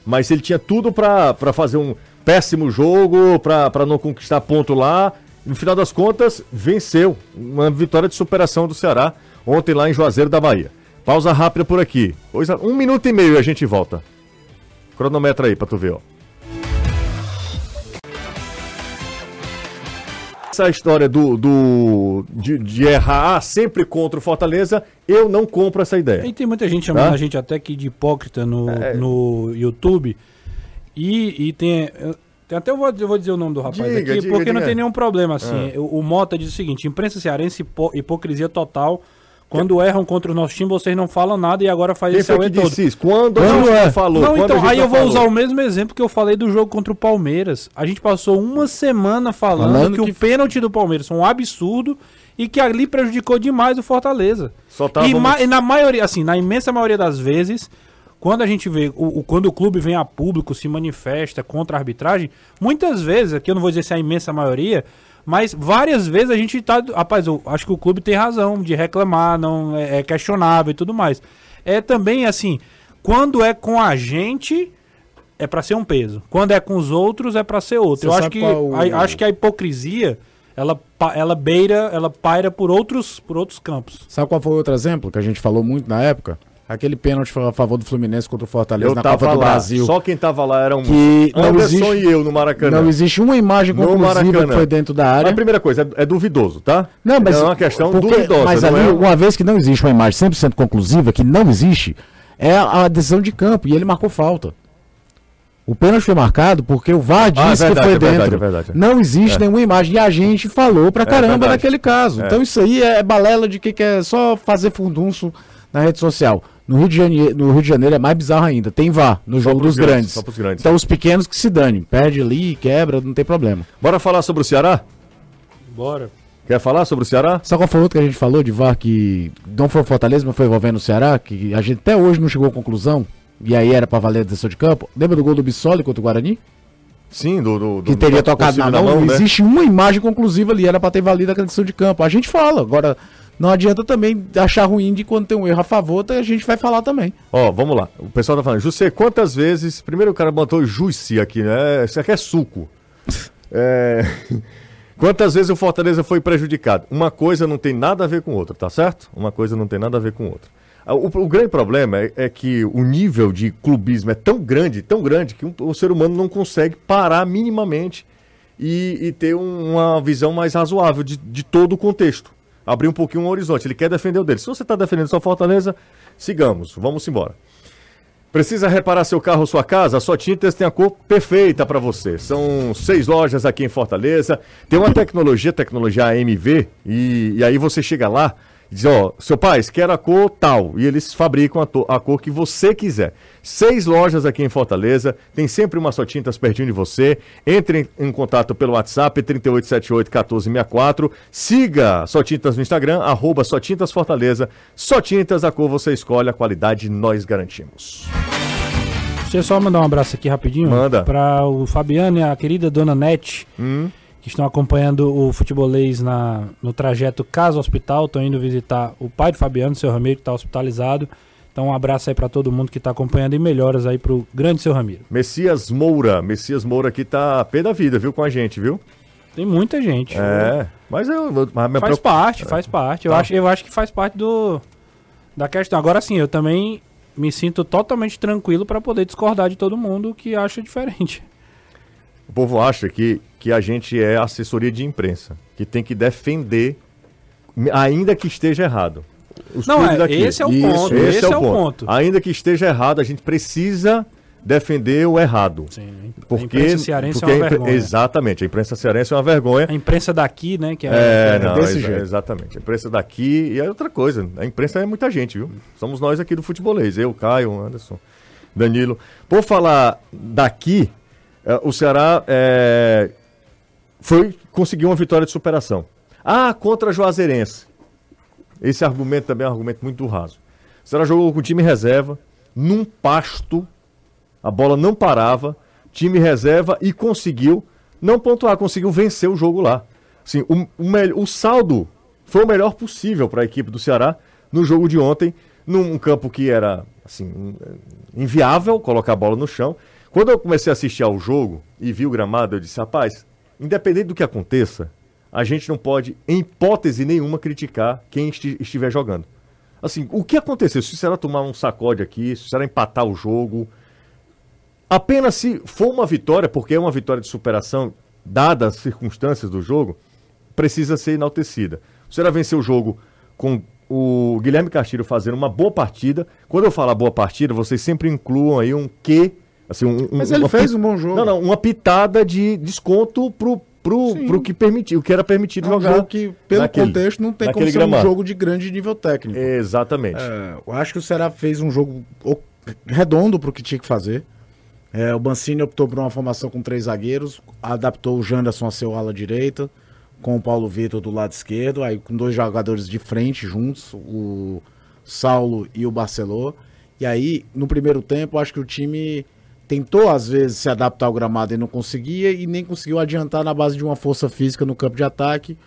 Mas ele tinha tudo pra fazer um péssimo jogo, pra não conquistar ponto lá. No final das contas, venceu. Uma vitória de superação do Ceará ontem lá em Juazeiro da Bahia. Pausa rápida por aqui. Coisa, um minuto e meio e a gente volta. Cronometra aí pra tu ver, ó. Essa história do, do de, de errar sempre contra o Fortaleza, eu não compro essa ideia. E tem muita gente chamando Tá? a gente até aqui de hipócrita no, É. no YouTube. E, e tem. tem até eu vou, eu vou dizer o nome do rapaz Diga, aqui, diga, porque não diga. tem nenhum problema. Assim, o, o Mota diz o seguinte: imprensa cearense, hipo- hipocrisia total. Quando erram contra o nosso time, vocês não falam nada e agora faz Quem esse foi que todo. disse isso? Quando, Quando é? falou? Não, Quando então, aí eu vou falou? usar o mesmo exemplo que eu falei do jogo contra o Palmeiras. A gente passou uma semana falando, Falando que, que- o pênalti do Palmeiras foi um absurdo e que ali prejudicou demais o Fortaleza. Só E, távamos- ma- e na maioria, assim, na imensa maioria das vezes, quando a gente vê, o, o- quando o clube vem a público, se manifesta contra a arbitragem, muitas vezes, aqui eu não vou dizer se é a imensa maioria, mas várias vezes a gente tá. Rapaz, eu acho que o clube tem razão de reclamar, não é, é questionável e tudo mais. É também assim, quando é com a gente. É pra ser um peso. Quando é com os outros, é pra ser outro. Você eu acho que, o- a, acho que a hipocrisia, ela, ela beira, ela paira por outros, por outros campos. Sabe qual foi o outro exemplo que a gente falou muito na época? Aquele pênalti a favor do Fluminense contra o Fortaleza Eu na Copa do lá, Brasil. só quem tava lá era um Que não Anderson existe- e eu no Maracanã. Não existe uma imagem conclusiva Maracanã. que foi dentro da Mas área. a primeira coisa, é, é duvidoso, tá? Não, mas é uma questão porque- duvidosa. Mas ali, é... uma vez que não existe uma imagem 100% conclusiva, que não existe, é a, decisão de campo. E ele marcou falta. O pênalti foi marcado porque o VAR disse Ah, é verdade, que foi é verdade, dentro. é verdade. Não existe É. nenhuma imagem. E a gente falou pra caramba verdade. naquele caso. É. Então isso aí é balela de que quer só fazer fundunço na rede social. No Rio, de Janeiro, no Rio de Janeiro é mais bizarro ainda. Tem VAR no jogo dos grandes, grandes. grandes. Então os pequenos que se danem. Perde ali, quebra, não tem problema. Bora falar sobre o Ceará? Bora. Quer falar sobre o Ceará? Sabe qual foi o outro que a gente falou de VAR que não foi o Fortaleza, mas foi envolvendo o Ceará? Que a gente até hoje não chegou à conclusão. E aí era pra valer a decisão de campo. Lembra do gol do Bissoli contra o Guarani? Sim, do. do, do Que teria do tocado na mão. Não né? existe uma imagem conclusiva ali. Era pra ter valido a decisão de campo. A gente fala. Agora, não adianta também achar ruim de quando tem um erro a favor, tá? a gente vai falar também. Ó, vamos lá. O pessoal tá falando, José, quantas vezes. Primeiro o cara botou juicy aqui, né? Isso aqui é suco. É... Quantas vezes o Fortaleza foi prejudicado? Uma coisa não tem nada a ver com outra, tá certo? Uma coisa não tem nada a ver com outra. Ah, O, o grande problema é, é que o nível de clubismo é tão grande, tão grande, que um- o ser humano não consegue parar minimamente e, e ter um- uma visão mais razoável de, de todo o contexto. Abrir um pouquinho o horizonte. Ele quer defender o dele. Se você está defendendo sua Fortaleza, sigamos, vamos embora. Precisa reparar seu carro ou sua casa? A Só Tintas tem a cor perfeita para você. São seis lojas aqui em Fortaleza. Tem uma tecnologia, tecnologia AMV, e, e aí você chega lá diz, ó, seu pai, quero a cor tal. E eles fabricam a, a cor que você quiser. Seis lojas aqui em Fortaleza, tem sempre uma Só Tintas pertinho de você. Entre em, em contato pelo WhatsApp 3878-1464. Siga Só Tintas no Instagram, arroba Só Tintas Fortaleza. Só Tintas, a cor você escolhe, a qualidade nós garantimos. Deixa eu só mandar um abraço aqui rapidinho. Manda. Para o Fabiano e a querida Dona Nete, Hum. Que estão acompanhando o futebolês na, no trajeto Casa Hospital. Estão indo visitar o pai do Fabiano, seu Ramiro, que está hospitalizado. Então um abraço aí para todo mundo que está acompanhando e melhoras aí pro grande seu Ramiro. Messias Moura. Messias Moura aqui tá pé da vida, viu, com a gente, viu? Tem muita gente. É. Mas eu. Mas Faz preocup- parte, faz parte. Eu, Tá. acho, eu acho que faz parte do da questão. Agora sim, eu também me sinto totalmente tranquilo para poder discordar de todo mundo que acha diferente. O povo acha que, que a gente é assessoria de imprensa, que tem que defender, ainda que esteja errado. Os Não, é, daqui. esse é o Isso, ponto. Esse, é, o ponto. Ainda que esteja errado, a gente precisa defender o errado. Sim. Porque, a imprensa cearense porque é uma vergonha. Exatamente, a imprensa cearense é uma vergonha. A imprensa daqui, né? Que é, É, não, desse exa- jeito. exatamente. A imprensa daqui e é outra coisa. A imprensa é muita gente, viu? Somos nós aqui do futebolês. Eu, Caio, Anderson, Danilo. Por falar daqui, eh, o Ceará eh, foi conseguiu uma vitória de superação. Ah, contra a Juazeirense. Esse argumento também é um argumento muito raso. O jogou com o time reserva, num pasto, a bola não parava, time reserva e conseguiu não pontuar, conseguiu vencer o jogo lá. Assim, o, o, o saldo foi o melhor possível para a equipe do Ceará no jogo de ontem, num campo que era assim, um, inviável colocar a bola no chão. Quando eu comecei a assistir ao jogo e vi o gramado, eu disse, rapaz, independente do que aconteça, a gente não pode, em hipótese nenhuma, criticar quem esti- estiver jogando. Assim, o que aconteceu? Se o Ceará tomar um sacode aqui, se o Ceará empatar o jogo, apenas se for uma vitória, porque é uma vitória de superação, dadas as circunstâncias do jogo, precisa ser enaltecida. O Ceará venceu o jogo com o Guilherme Castilho fazendo uma boa partida. Quando eu falo boa partida, vocês sempre incluam aí um quê, assim, um, um- Mas ele fez pi- um bom jogo. Não, não, uma pitada de desconto pro, pro, Sim. pro que permitiu, o que era permitido É um jogar. jogo que, pelo naquele- contexto, não tem como ser um gramado. jogo de grande nível técnico. Exatamente. É, eu acho que o Ceará fez um jogo redondo para o que tinha que fazer. É, o Mancini optou por uma formação com três zagueiros, adaptou o Janderson a seu ala direita, com o Paulo Vitor do lado esquerdo, aí com dois jogadores de frente juntos, o Saulo e o Barcelô. E aí, no primeiro tempo, acho que o time tentou às vezes se adaptar ao gramado e não conseguia, e nem conseguiu adiantar na base de uma força física no campo de ataque.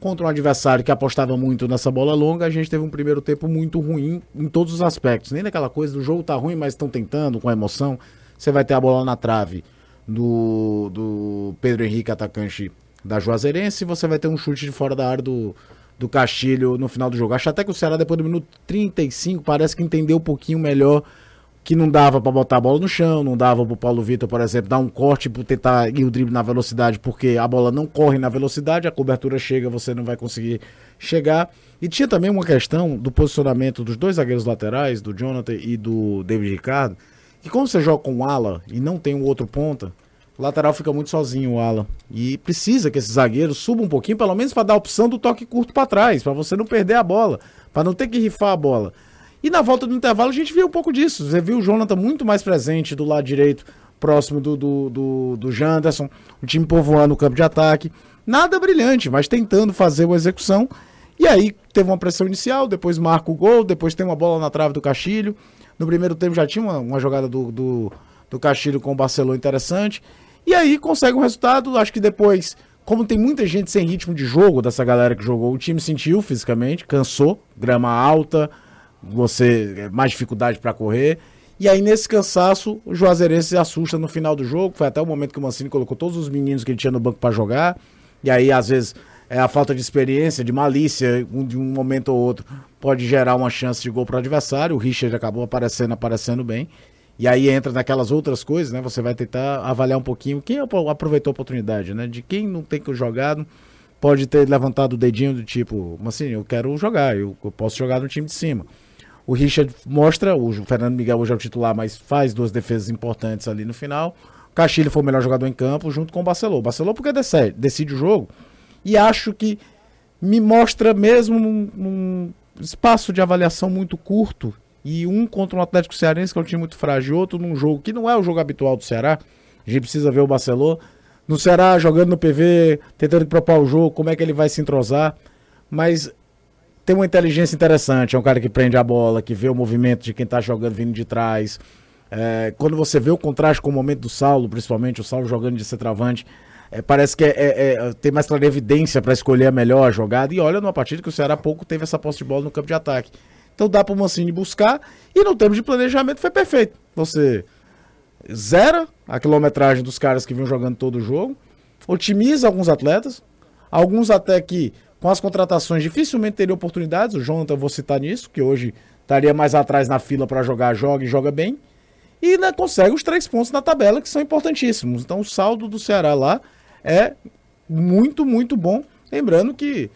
Contra um adversário que apostava muito nessa bola longa, a gente teve um primeiro tempo muito ruim em todos os aspectos. Nem naquela coisa do jogo tá ruim, mas estão tentando com emoção. Você vai ter a bola na trave do, do Pedro Henrique, atacante da Juazeirense, e você vai ter um chute de fora da área do, do Castilho no final do jogo. Acho até que o Ceará, depois do minuto 35, parece que entendeu um pouquinho melhor que não dava pra botar a bola no chão, não dava pro Paulo Vitor, por exemplo, dar um corte para tentar ir o drible na velocidade, porque a bola não corre na velocidade, a cobertura chega, você não vai conseguir chegar. E tinha também uma questão do posicionamento dos dois zagueiros laterais, do Jonathan e do David Ricardo, que como você joga com o ala e não tem o outro ponta, o lateral fica muito sozinho, o ala. E precisa que esse zagueiro suba um pouquinho, pelo menos para dar a opção do toque curto para trás, para você não perder a bola, para não ter que rifar a bola. E na volta do intervalo a gente viu um pouco disso. Você viu o Jonathan muito mais presente do lado direito, próximo do, do, do, do Janderson, o time povoando o campo de ataque. Nada brilhante, mas tentando fazer uma execução. E aí teve uma pressão inicial, depois marca o gol, depois tem uma bola na trave do Castilho. No primeiro tempo já tinha uma, uma jogada do, do, do Castilho com o Barcelona interessante. E aí consegue um resultado. Acho que depois, como tem muita gente sem ritmo de jogo dessa galera que jogou, o time sentiu fisicamente, cansou, grama alta, você é, mais dificuldade para correr. E aí, nesse cansaço, o Juazeirense se assusta no final do jogo. Foi até o momento que o Mancini colocou todos os meninos que ele tinha no banco para jogar. E aí, às vezes, é a falta de experiência, de malícia, um- de um momento ou outro, pode gerar uma chance de gol para o adversário. O Richard acabou aparecendo, aparecendo bem. E aí entra naquelas outras coisas, né? Você vai tentar avaliar um pouquinho quem apro- aproveitou a oportunidade, né? De quem não tem que jogado, pode ter levantado o dedinho do tipo, Mancini, eu quero jogar, eu, eu posso jogar no time de cima. O Richard mostra, o Fernando Miguel hoje é o titular, mas faz duas defesas importantes ali no final. O Castilho foi o melhor jogador em campo, junto com o Barcelona. O Barcelona porque decide, decide o jogo. E acho que me mostra mesmo num, espaço de avaliação muito curto. E um contra um Atlético Cearense, que é um time muito frágil, outro num jogo que não é o jogo habitual do Ceará. A gente precisa ver o Barcelona. No Ceará, jogando no PV, tentando propor o jogo, como é que ele vai se entrosar. Mas tem uma inteligência interessante. É um cara que prende a bola, que vê o movimento de quem tá jogando vindo de trás. É, quando você vê o contraste com o momento do Saulo, principalmente o Saulo jogando de centroavante, é, parece que é, é- é- tem mais clara evidência para escolher a melhor jogada. E olha numa partida que o Ceará pouco teve essa posse de bola no campo de ataque. Então dá para o Mancini buscar. E no termo de planejamento foi perfeito. Você zera a quilometragem dos caras que vinham jogando todo o jogo, otimiza alguns atletas, alguns até que com as contratações dificilmente teriam oportunidades. O Jonathan, eu vou citar nisso, que hoje estaria mais atrás na fila para jogar, joga e joga bem. e ainda consegue os três pontos na tabela, que são importantíssimos. Então o saldo do Ceará lá é muito, muito bom. Lembrando que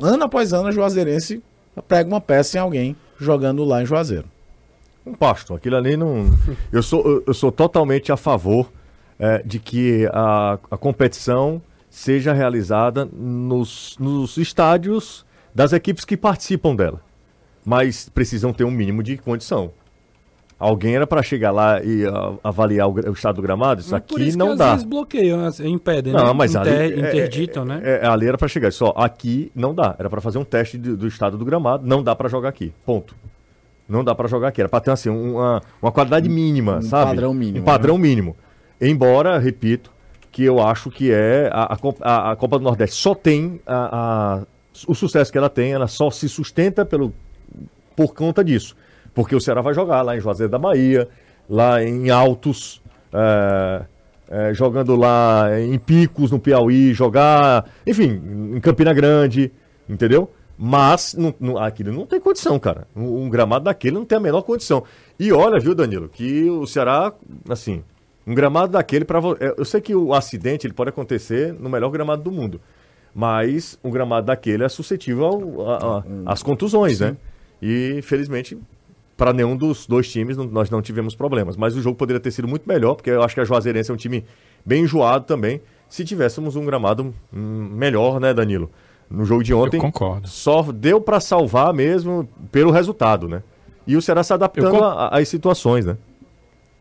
ano após ano a Juazeirense prega uma peça em alguém jogando lá em Juazeiro. Um pasto, aquilo ali não. Eu sou, eu- sou totalmente a favor eh, de que a, a competição seja realizada nos, nos estádios das equipes que participam dela. Mas precisam ter um mínimo de condição. Alguém era para chegar lá e ah, avaliar o, o estado do gramado? Isso Mas aqui isso não que às dá. vezes bloqueiam, assim, impedem, Não, né? mas ali, Inter- é- interditam, é, né? é, ali era pra chegar. Só aqui não dá. Era pra fazer um teste do, do estado do gramado. Não dá pra jogar aqui. Ponto. Não dá pra jogar aqui. Era pra ter assim, uma, uma qualidade mínima, um sabe? padrão mínimo, né? Um padrão mínimo. Embora, repito, que eu acho que é a, a, Copa- a- Copa do Nordeste só tem a- o sucesso que ela tem, ela só se sustenta pelo, por conta disso. Porque o Ceará vai jogar lá em Juazeiro da Bahia, lá em Altos, é, é, jogando lá em Picos, no Piauí, jogar, enfim, em Campina Grande, entendeu? Mas não, não, aquilo não tem condição, cara. Um, um gramado daquele não tem a menor condição. E olha, viu, Danilo, que o Ceará, assim, um gramado daquele para Eu sei que o acidente ele pode acontecer no melhor gramado do mundo. Mas um gramado daquele é suscetível às contusões, né? E, infelizmente, para nenhum dos dois times não- nós não tivemos problemas. Mas o jogo poderia ter sido muito melhor, porque eu acho que a Juazeirense é um time bem enjoado também, se tivéssemos um gramado hum, melhor, né, Danilo? No jogo de ontem, Eu concordo. só deu para salvar mesmo pelo resultado, né? E o Ceará se adaptando às situações, né?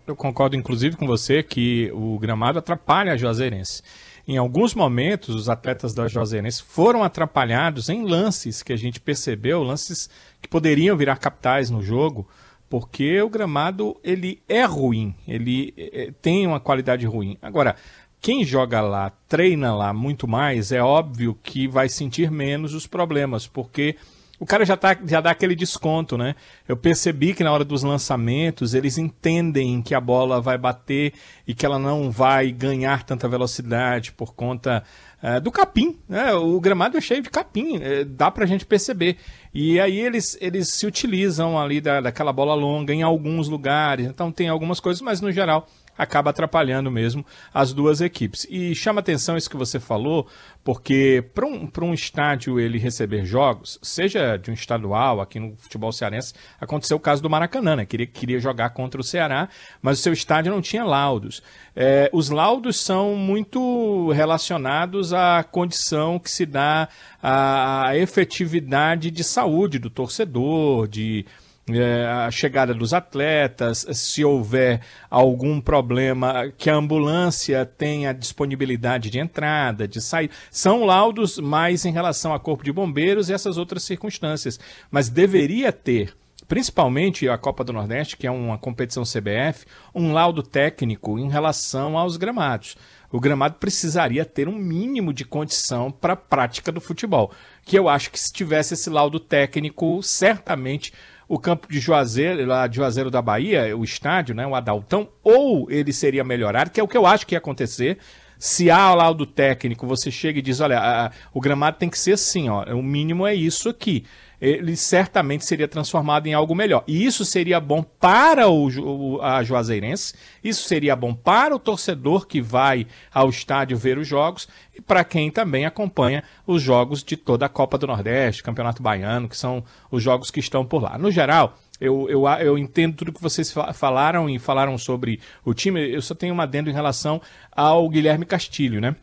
Eu concordo, inclusive, com você que o gramado atrapalha a Juazeirense. Em alguns momentos, os atletas da Juazeirense foram atrapalhados em lances que a gente percebeu, lances que poderiam virar capitais no jogo, porque o gramado ele é ruim, ele eh, tem uma qualidade ruim. Agora, quem joga lá, treina lá muito mais, é óbvio que vai sentir menos os problemas, porque o cara já, tá, já dá aquele desconto, né? Eu percebi que na hora dos lançamentos eles entendem que a bola vai bater e que ela não vai ganhar tanta velocidade por conta eh, do capim, né? O gramado é cheio de capim, eh, dá pra gente perceber. E aí eles, eles se utilizam ali da, daquela bola longa em alguns lugares, então tem algumas coisas, mas no geral acaba atrapalhando mesmo as duas equipes. E chama atenção isso que você falou, porque para um, um estádio ele receber jogos, seja de um estadual, aqui no futebol cearense, aconteceu o caso do Maracanã, né? Queria, queria jogar contra o Ceará, mas o seu estádio não tinha laudos. É, os laudos são muito relacionados à condição que se dá à efetividade de saúde do torcedor, de é, a chegada dos atletas, se houver algum problema, que a ambulância tenha disponibilidade de entrada, de saída. São laudos mais em relação a corpo de bombeiros e essas outras circunstâncias. Mas deveria ter, principalmente a Copa do Nordeste, que é uma competição CBF, um laudo técnico em relação aos gramados. O gramado precisaria ter um mínimo de condição para a prática do futebol. Que eu acho que se tivesse esse laudo técnico, certamente o campo de Juazeiro, lá de Juazeiro da Bahia, o estádio, né, o Adaltão, ou ele seria melhorado, que é o que eu acho que ia acontecer. Se há laudo técnico, você chega e diz, olha, a- a- o gramado tem que ser assim, ó, o mínimo é isso aqui. Ele certamente seria transformado em algo melhor. E isso seria bom para o, a Juazeirense, isso seria bom para o torcedor que vai ao estádio ver os jogos e para quem também acompanha os jogos de toda a Copa do Nordeste, Campeonato Baiano, que são os jogos que estão por lá. No geral, eu, eu, eu entendo tudo que vocês fa- falaram e falaram sobre o time. Eu só tenho um adendo em relação ao Guilherme Castilho, né?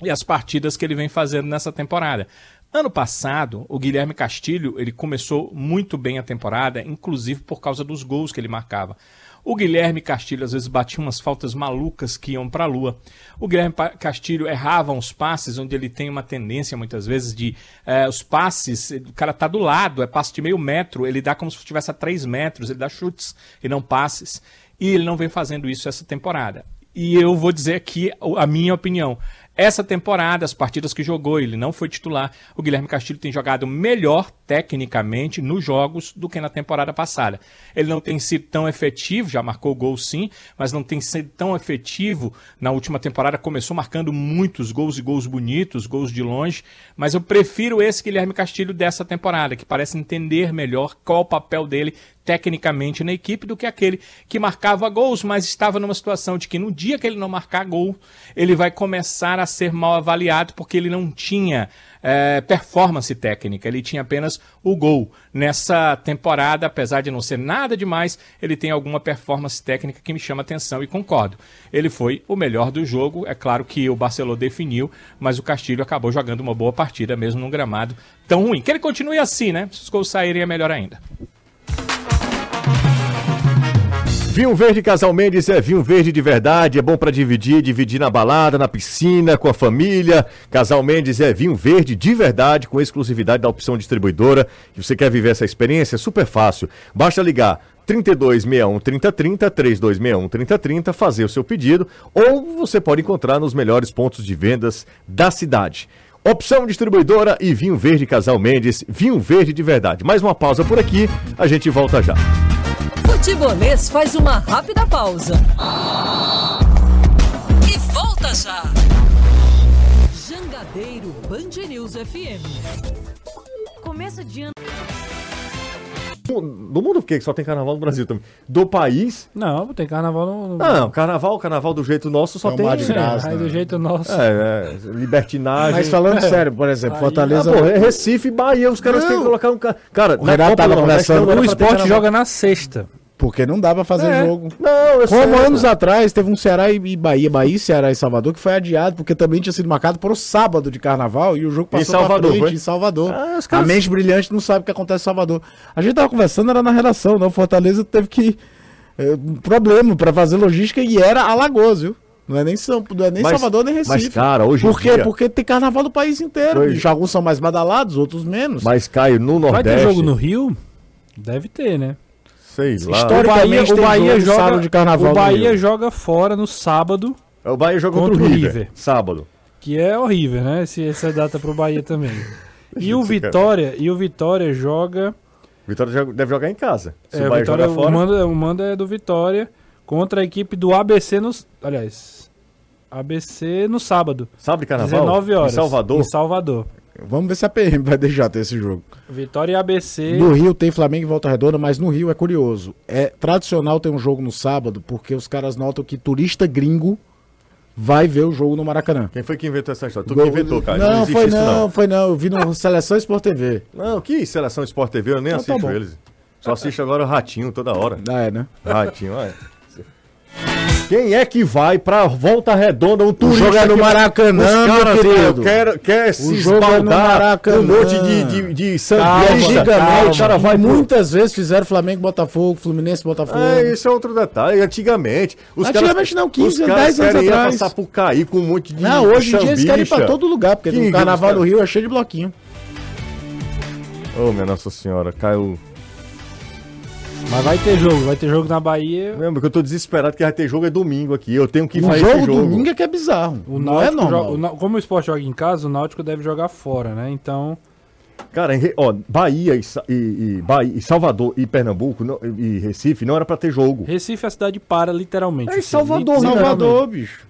E as partidas que ele vem fazendo nessa temporada. Ano passado, o Guilherme Castilho, ele começou muito bem a temporada, inclusive por causa dos gols que ele marcava. O Guilherme Castilho às vezes batia umas faltas malucas que iam para a lua. O Guilherme Castilho errava uns passes onde ele tem uma tendência muitas vezes de eh, os passes, o cara tá do lado, é passe de meio metro, ele dá como se estivesse a três metros, ele dá chutes e não passes. E ele não vem fazendo isso essa temporada. E eu vou dizer aqui a minha opinião. Essa temporada, as partidas que jogou, ele não foi titular. O Guilherme Castilho tem jogado melhor tecnicamente nos jogos do que na temporada passada. Ele não tem sido tão efetivo, já marcou gol sim, mas não tem sido tão efetivo. Na última temporada começou marcando muitos gols e gols bonitos, gols de longe, mas eu prefiro esse Guilherme Castilho dessa temporada, que parece entender melhor qual o papel dele tecnicamente na equipe do que aquele que marcava gols, mas estava numa situação de que no dia que ele não marcar gol, ele vai começar a ser mal avaliado porque ele não tinha é, performance técnica, ele tinha apenas o gol. Nessa temporada, apesar de não ser nada demais, ele tem alguma performance técnica que me chama atenção e concordo. Ele foi o melhor do jogo, é claro que o Barcelona definiu, mas o Castilho acabou jogando uma boa partida mesmo num gramado tão ruim. Que ele continue assim, né? Se os gols saírem é melhor ainda. Vinho verde Casal Mendes é vinho verde de verdade, é bom para dividir, dividir na balada, na piscina, com a família. Casal Mendes é vinho verde de verdade, com exclusividade da opção distribuidora. E você quer viver essa experiência? É super fácil. Basta ligar 3261 3030, 3261 3030, fazer o seu pedido, ou você pode encontrar nos melhores pontos de vendas da cidade. Opção distribuidora e vinho verde Casal Mendes, vinho verde de verdade. Mais uma pausa por aqui, a gente volta já. Futebolês faz uma rápida pausa. E volta já. Jangadeiro Band News FM. Começo de ano. Do mundo que só tem carnaval no Brasil também. Do país. Não, tem carnaval no. Não, carnaval, carnaval do jeito nosso só É tem. mar de É, graça, aí né? do jeito nosso. É, é, libertinagem. Mas falando sério, por exemplo, Aí- Fortaleza. Ah, pô, é Recife e Bahia, os caras Não. têm que colocar um cara. Cara, O Renato tava Nordeste conversando- O esporte joga na sexta. Porque não dá pra fazer É. jogo. Não, eu sei. Como anos atrás teve um Ceará e Bahia, Bahia, Ceará e Salvador, que foi adiado, porque também tinha sido marcado para o sábado de carnaval e o jogo passou pra Salvador, frente em Salvador. Ah, caras- A mente brilhante não sabe o que acontece em Salvador. A gente tava conversando, era na redação, não? Fortaleza teve que. É, um problema para fazer logística e era Alagoas, viu? Não é nem, São, não é nem Mas- Salvador nem Recife. mas, cara, hoje em Por quê? dia- Porque tem carnaval do país inteiro. Hoje- E alguns são mais badalados, outros menos. Mas, Caio, no Vai Nordeste. ter jogo no Rio? Deve ter, né? Sei lá. O Bahia, o Bahia joga sábado de carnaval O Bahia joga fora no sábado, O Bahia joga contra, Contra o River, River. Sábado. que é horrível, né? Esse, essa data pro Bahia também. E o. Vitória, e o Vitória joga Vitória deve jogar em casa. Se É, o Bahia Vitória, jogar o, fora. mando, o mando é do Vitória contra a equipe do ABC no. Aliás, ABC no sábado. Sabe de carnaval? 19 horas. Em Salvador. Em Salvador. Vamos ver se a PM vai deixar ter esse jogo. Vitória e ABC. No Rio tem Flamengo e Volta Redonda, mas no Rio é curioso. É tradicional ter um jogo no sábado, porque os caras notam que turista gringo vai ver o jogo no Maracanã. Quem foi que inventou essa história? Tu Gol- que inventou, cara. Não, existe foi isso, não, foi não. Eu vi no Seleção Sport TV. Não, que seleção Sport TV, eu nem Então tá assisto bom. eles. Só assisto agora o Ratinho toda hora. Ah, é, né? Ratinho, olha. Quem é que vai pra Volta Redonda, um O turista jogo é no Maracanã, Os meu caras, querido. quer, quer se jogo é esbaldar Maracanã. um monte de, de, de Calma, antigamente, o cara vai pro... muitas vezes fizeram Flamengo, Botafogo, Fluminense, Botafogo. É, isso é outro detalhe. Antigamente. Os Antigamente não, 15, os caras 10 anos atrás. passar por cair com um monte de. Não, hoje em dia eles querem ir pra todo lugar, porque Que no Carnaval do Rio é cheio de bloquinho. Ô, minha Nossa Senhora, caiu. Mas vai ter jogo, vai ter jogo na Bahia. Lembra que eu tô desesperado que vai ter jogo é domingo aqui. Eu tenho que O fazer jogo, jogo. domingo é que é bizarro. O não é Náutico normal. joga- o como o esporte joga em casa, o Náutico deve jogar fora, né? Então. Cara, em ó, Bahia e, e, e Bahia e Salvador e Pernambuco não- e Recife não era pra ter jogo. Recife a cidade para literalmente. É em assim, Salvador, literalmente. Salvador, bicho.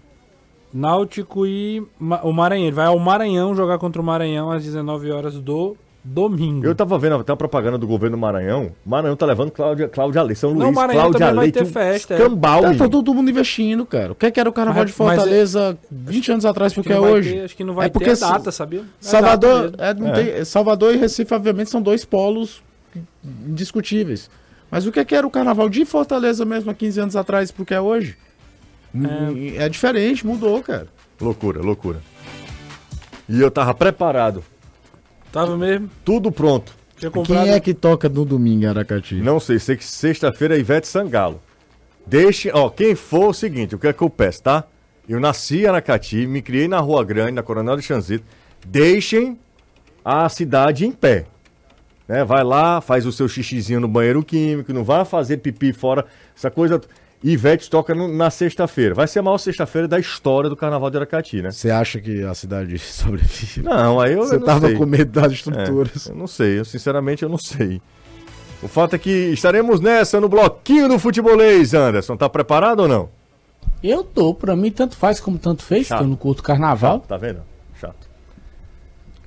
Náutico e Ma- o Maranhão. Ele vai ao Maranhão jogar contra o Maranhão às 19 horas do domingo. Eu tava vendo até a propaganda do governo do Maranhão. O Maranhão tá levando Cláudia, Cláudia Leite, São Luís, Não, Maranhão Cláudia também vai Leite, ter um festa, é. Tá, tá todo mundo investindo, cara. O que é que era o Carnaval Mas- de Fortaleza 20 anos atrás porque que é hoje? ter- acho que não vai É porque ter data, sabia? É Salvador, data é, não É. tem- Salvador e Recife, obviamente, são dois polos indiscutíveis. Mas o que é que era o Carnaval de Fortaleza mesmo há 15 anos atrás porque é hoje? É, é diferente, mudou, cara. Loucura, loucura. E eu tava preparado. Tava mesmo. Tudo pronto. Tinha comprado. Quem é que toca no domingo em Aracati? Não sei, sei que sexta-feira é Ivete Sangalo. Deixe, ó, quem for o seguinte, o que é que eu peço, tá? Eu nasci em Aracati, me criei na Rua Grande, na Coronel de Chanzito. Deixem a cidade em pé. Né? Vai lá, faz o seu xixizinho no banheiro químico, não vai fazer pipi fora, essa coisa. Ivete toca no- na sexta-feira. Vai ser a maior sexta-feira da história do Carnaval de Aracati, né? Você acha que a cidade sobrevive? Não, aí eu, Você eu não tava sei. com medo das É, estruturas. eu não sei, eu sinceramente eu não sei. O fato é que estaremos nessa no bloquinho do futebolês, Anderson. Tá preparado ou não? Eu tô, pra mim tanto faz como tanto fez, Chato. que eu não curto carnaval. Tá vendo? Chato.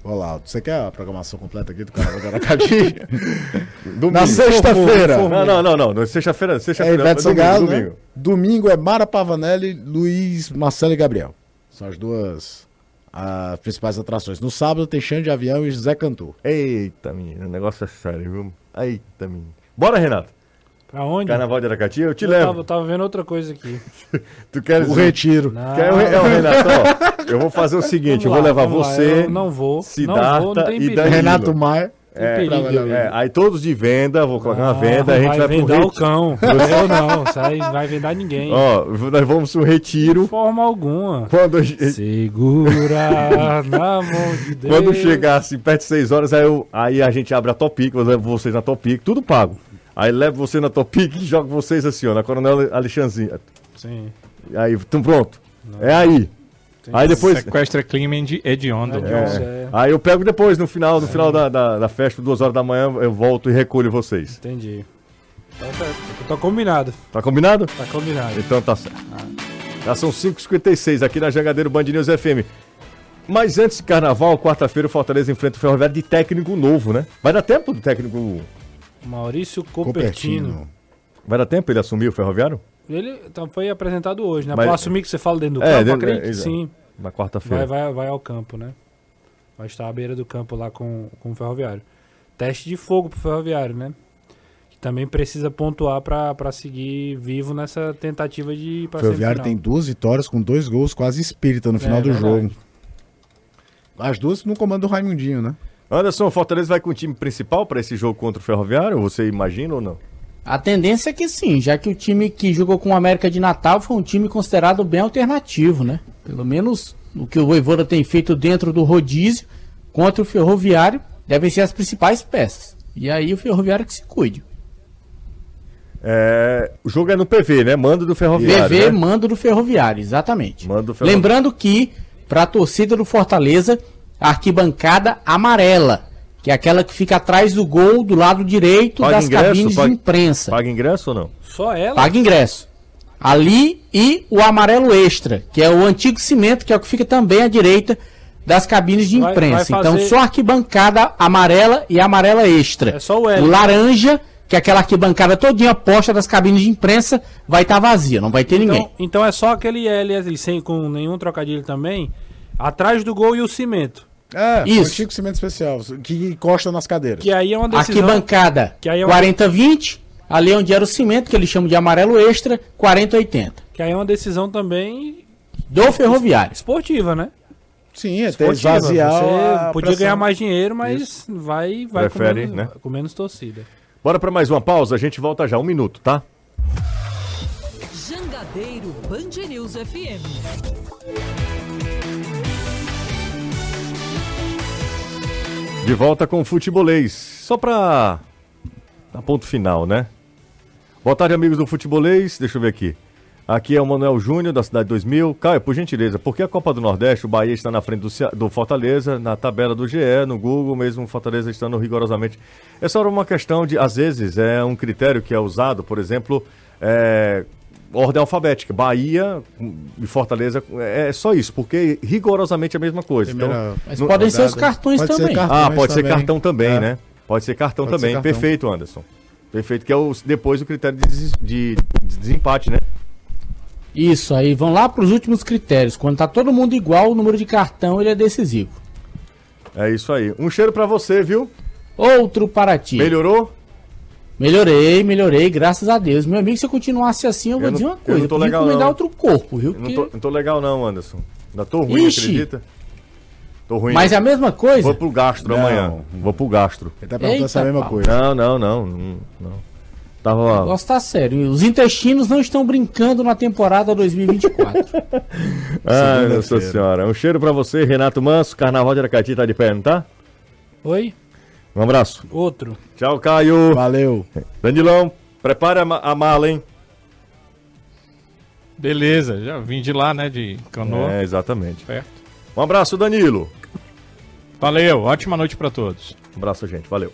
Olá, você quer a programação completa aqui do Carnaval de Aracati? Domingo. Na sexta-feira. Não, não, não, não. não, Sexta-feira, É sexta-feira. Ivete domingo, Sangalo, domingo. né? Domingo é Mara Pavanelli, Luiz, Marcelo e Gabriel. São as duas as principais atrações. No sábado tem Xande de Avião e Zé Cantor. Eita, menina, o negócio é sério, viu? Eita, menina. Bora, Renato. Pra onde? Carnaval de Aracati, eu te eu levo. tava, tava vendo outra coisa aqui. Tu queres O retiro. Não, Quer o Re- é, o Renato, ó, eu vou fazer o seguinte, eu vou levar você, eu não vou, não vou, não tem e. Danilo. Renato Maia. É, perigo, é, aí todos de venda, vou colocar uma Ah, venda, a gente vai, vai pro vendar o cão. Eu não, isso aí vai vendar ninguém. Ó, nós vamos pro retiro. De forma alguma. Quando, Segura na mão de Deus. quando chegar assim, perto de 6 horas, aí, eu- aí a gente abre a Topic, eu levo vocês na Topic, tudo pago. Aí levo você na Topic e jogo vocês assim, ó, na Coronel Alexandrinho. Sim. Aí, então pronto. É aí. Aí depois. Sequestra clima de hediondo. É. Aí eu pego depois, no final, no final da, da, da festa, duas horas da manhã, eu volto e recolho vocês. Entendi. Tá, tá, tá combinado. Tá combinado? Tá combinado. Então tá certo. Já são 5h56 aqui na Jangadeiro Band News FM. Mas antes de carnaval, quarta-feira, o Fortaleza enfrenta o Ferroviário de técnico novo, né? Vai dar tempo do técnico. Maurício Copertino. Vai dar tempo ele assumir o Ferroviário? Ele tá- foi apresentado hoje, né? Mas- Pra assumir que você fala dentro do É, campo, dentro- acredito é, sim. Na Vai, quarta-feira. vai, vai ao campo, né? Vai estar à beira do campo lá com, com o Ferroviário. Teste de fogo pro Ferroviário, né? Que também precisa pontuar pra, pra seguir vivo nessa tentativa de ir O Ferroviário tem duas vitórias com dois gols quase espírita no final É, do verdade. jogo. As duas no comando do Raimundinho, né? Anderson, o Fortaleza vai com o time principal para esse jogo contra o Ferroviário? Você imagina ou não? A tendência é que sim, já que o time que jogou com o América de Natal foi um time considerado bem alternativo, né? Pelo menos o que o Voivoda tem feito dentro do rodízio contra o Ferroviário devem ser as principais peças. E aí o Ferroviário que se cuide. É, o jogo é no PV, né? Mando do Ferroviário. PV né? mando do Ferroviário, exatamente. Mando do Ferroviário. Lembrando que, para a torcida do Fortaleza, a arquibancada amarela, que é aquela que fica atrás do gol do lado direito Paga das ingresso? cabines Paga- de imprensa. Paga ingresso ou não? Só ela? Paga ingresso. Ali e o amarelo extra, que é o antigo cimento, que é o que fica também à direita das cabines de Vai- imprensa. vai Então fazer- só arquibancada amarela e amarela extra. É só o L. O laranja, que é aquela arquibancada todinha posta das cabines de imprensa, vai estar vazia, não vai ter ninguém. Então, então é só aquele L sem, com nenhum trocadilho também, atrás do gol e o cimento. É, Isso. o antigo cimento especial, que encosta nas cadeiras. Que aí é uma decisão... Arquibancada que aí é uma- 40-20, ali onde era o cimento, que eles chamam de amarelo extra, 40-80. Que aí é uma decisão também Do ferroviário. esportiva, né? Sim, é ter Esportiva. esvaziar Você podia pressão. ganhar mais dinheiro, mas vai, vai com, Prefere, menos, né? com menos torcida. Bora para mais uma pausa, a gente volta já, um minuto, tá? Jangadeiro Band News FM. De volta com o Futebolês. Só pra dar ponto final, né? Boa tarde, amigos do Futebolês. Deixa eu ver aqui. Aqui é o Manuel Júnior, da Cidade 2000. Caio, por gentileza, por que a Copa do Nordeste, o Bahia está na frente do, do Fortaleza, na tabela do GE, no Google, mesmo o Fortaleza estando rigorosamente... Essa era uma questão de, às vezes, é um critério que é usado, por exemplo, é, ordem alfabética. Bahia e Fortaleza, é só isso, porque rigorosamente é a mesma coisa. Então, Primeira Mas no- podem ser os cartões Pode ser também. cartão. ah, Cartões pode ser também. cartão também, É. né? Pode ser cartão Pode ser também. cartão. Perfeito, Anderson. Perfeito, que é o, depois o critério de, de- de desempate, né? Isso, aí vão lá para os últimos critérios. Quando tá todo mundo igual, o número de cartão ele é decisivo. É isso aí. Um cheiro pra você, viu? Outro para ti. Melhorou? Melhorei, melhorei, graças a Deus. Meu amigo, se eu continuasse assim, eu vou Eu não- dizer uma eu coisa. não tô legal, não. outro corpo, viu? Eu Não Porque- tô, não tô legal não, Anderson. Ainda tô ruim, Ixi. acredita? Tô ruim. Mas é a mesma coisa. Vou pro gastro Não. amanhã. Vou pro gastro. Ele tá perguntando essa Eita, mesma pau. coisa. Não, não, não. Não. não. O Tava... negócio tá sério. Os intestinos não estão brincando na temporada 2024. Ai, nossa senhora. Um cheiro pra você, Renato Manso. Carnaval de Aracati tá de pé, não tá? Oi? Um abraço. Outro. Tchau, Caio. Valeu. Danilão, prepare a, ma- a mala, hein? Beleza, já vim de lá, né? De Canoa. É, exatamente. Perto. Um abraço, Danilo. Valeu, ótima noite pra todos. Um abraço, gente. Valeu.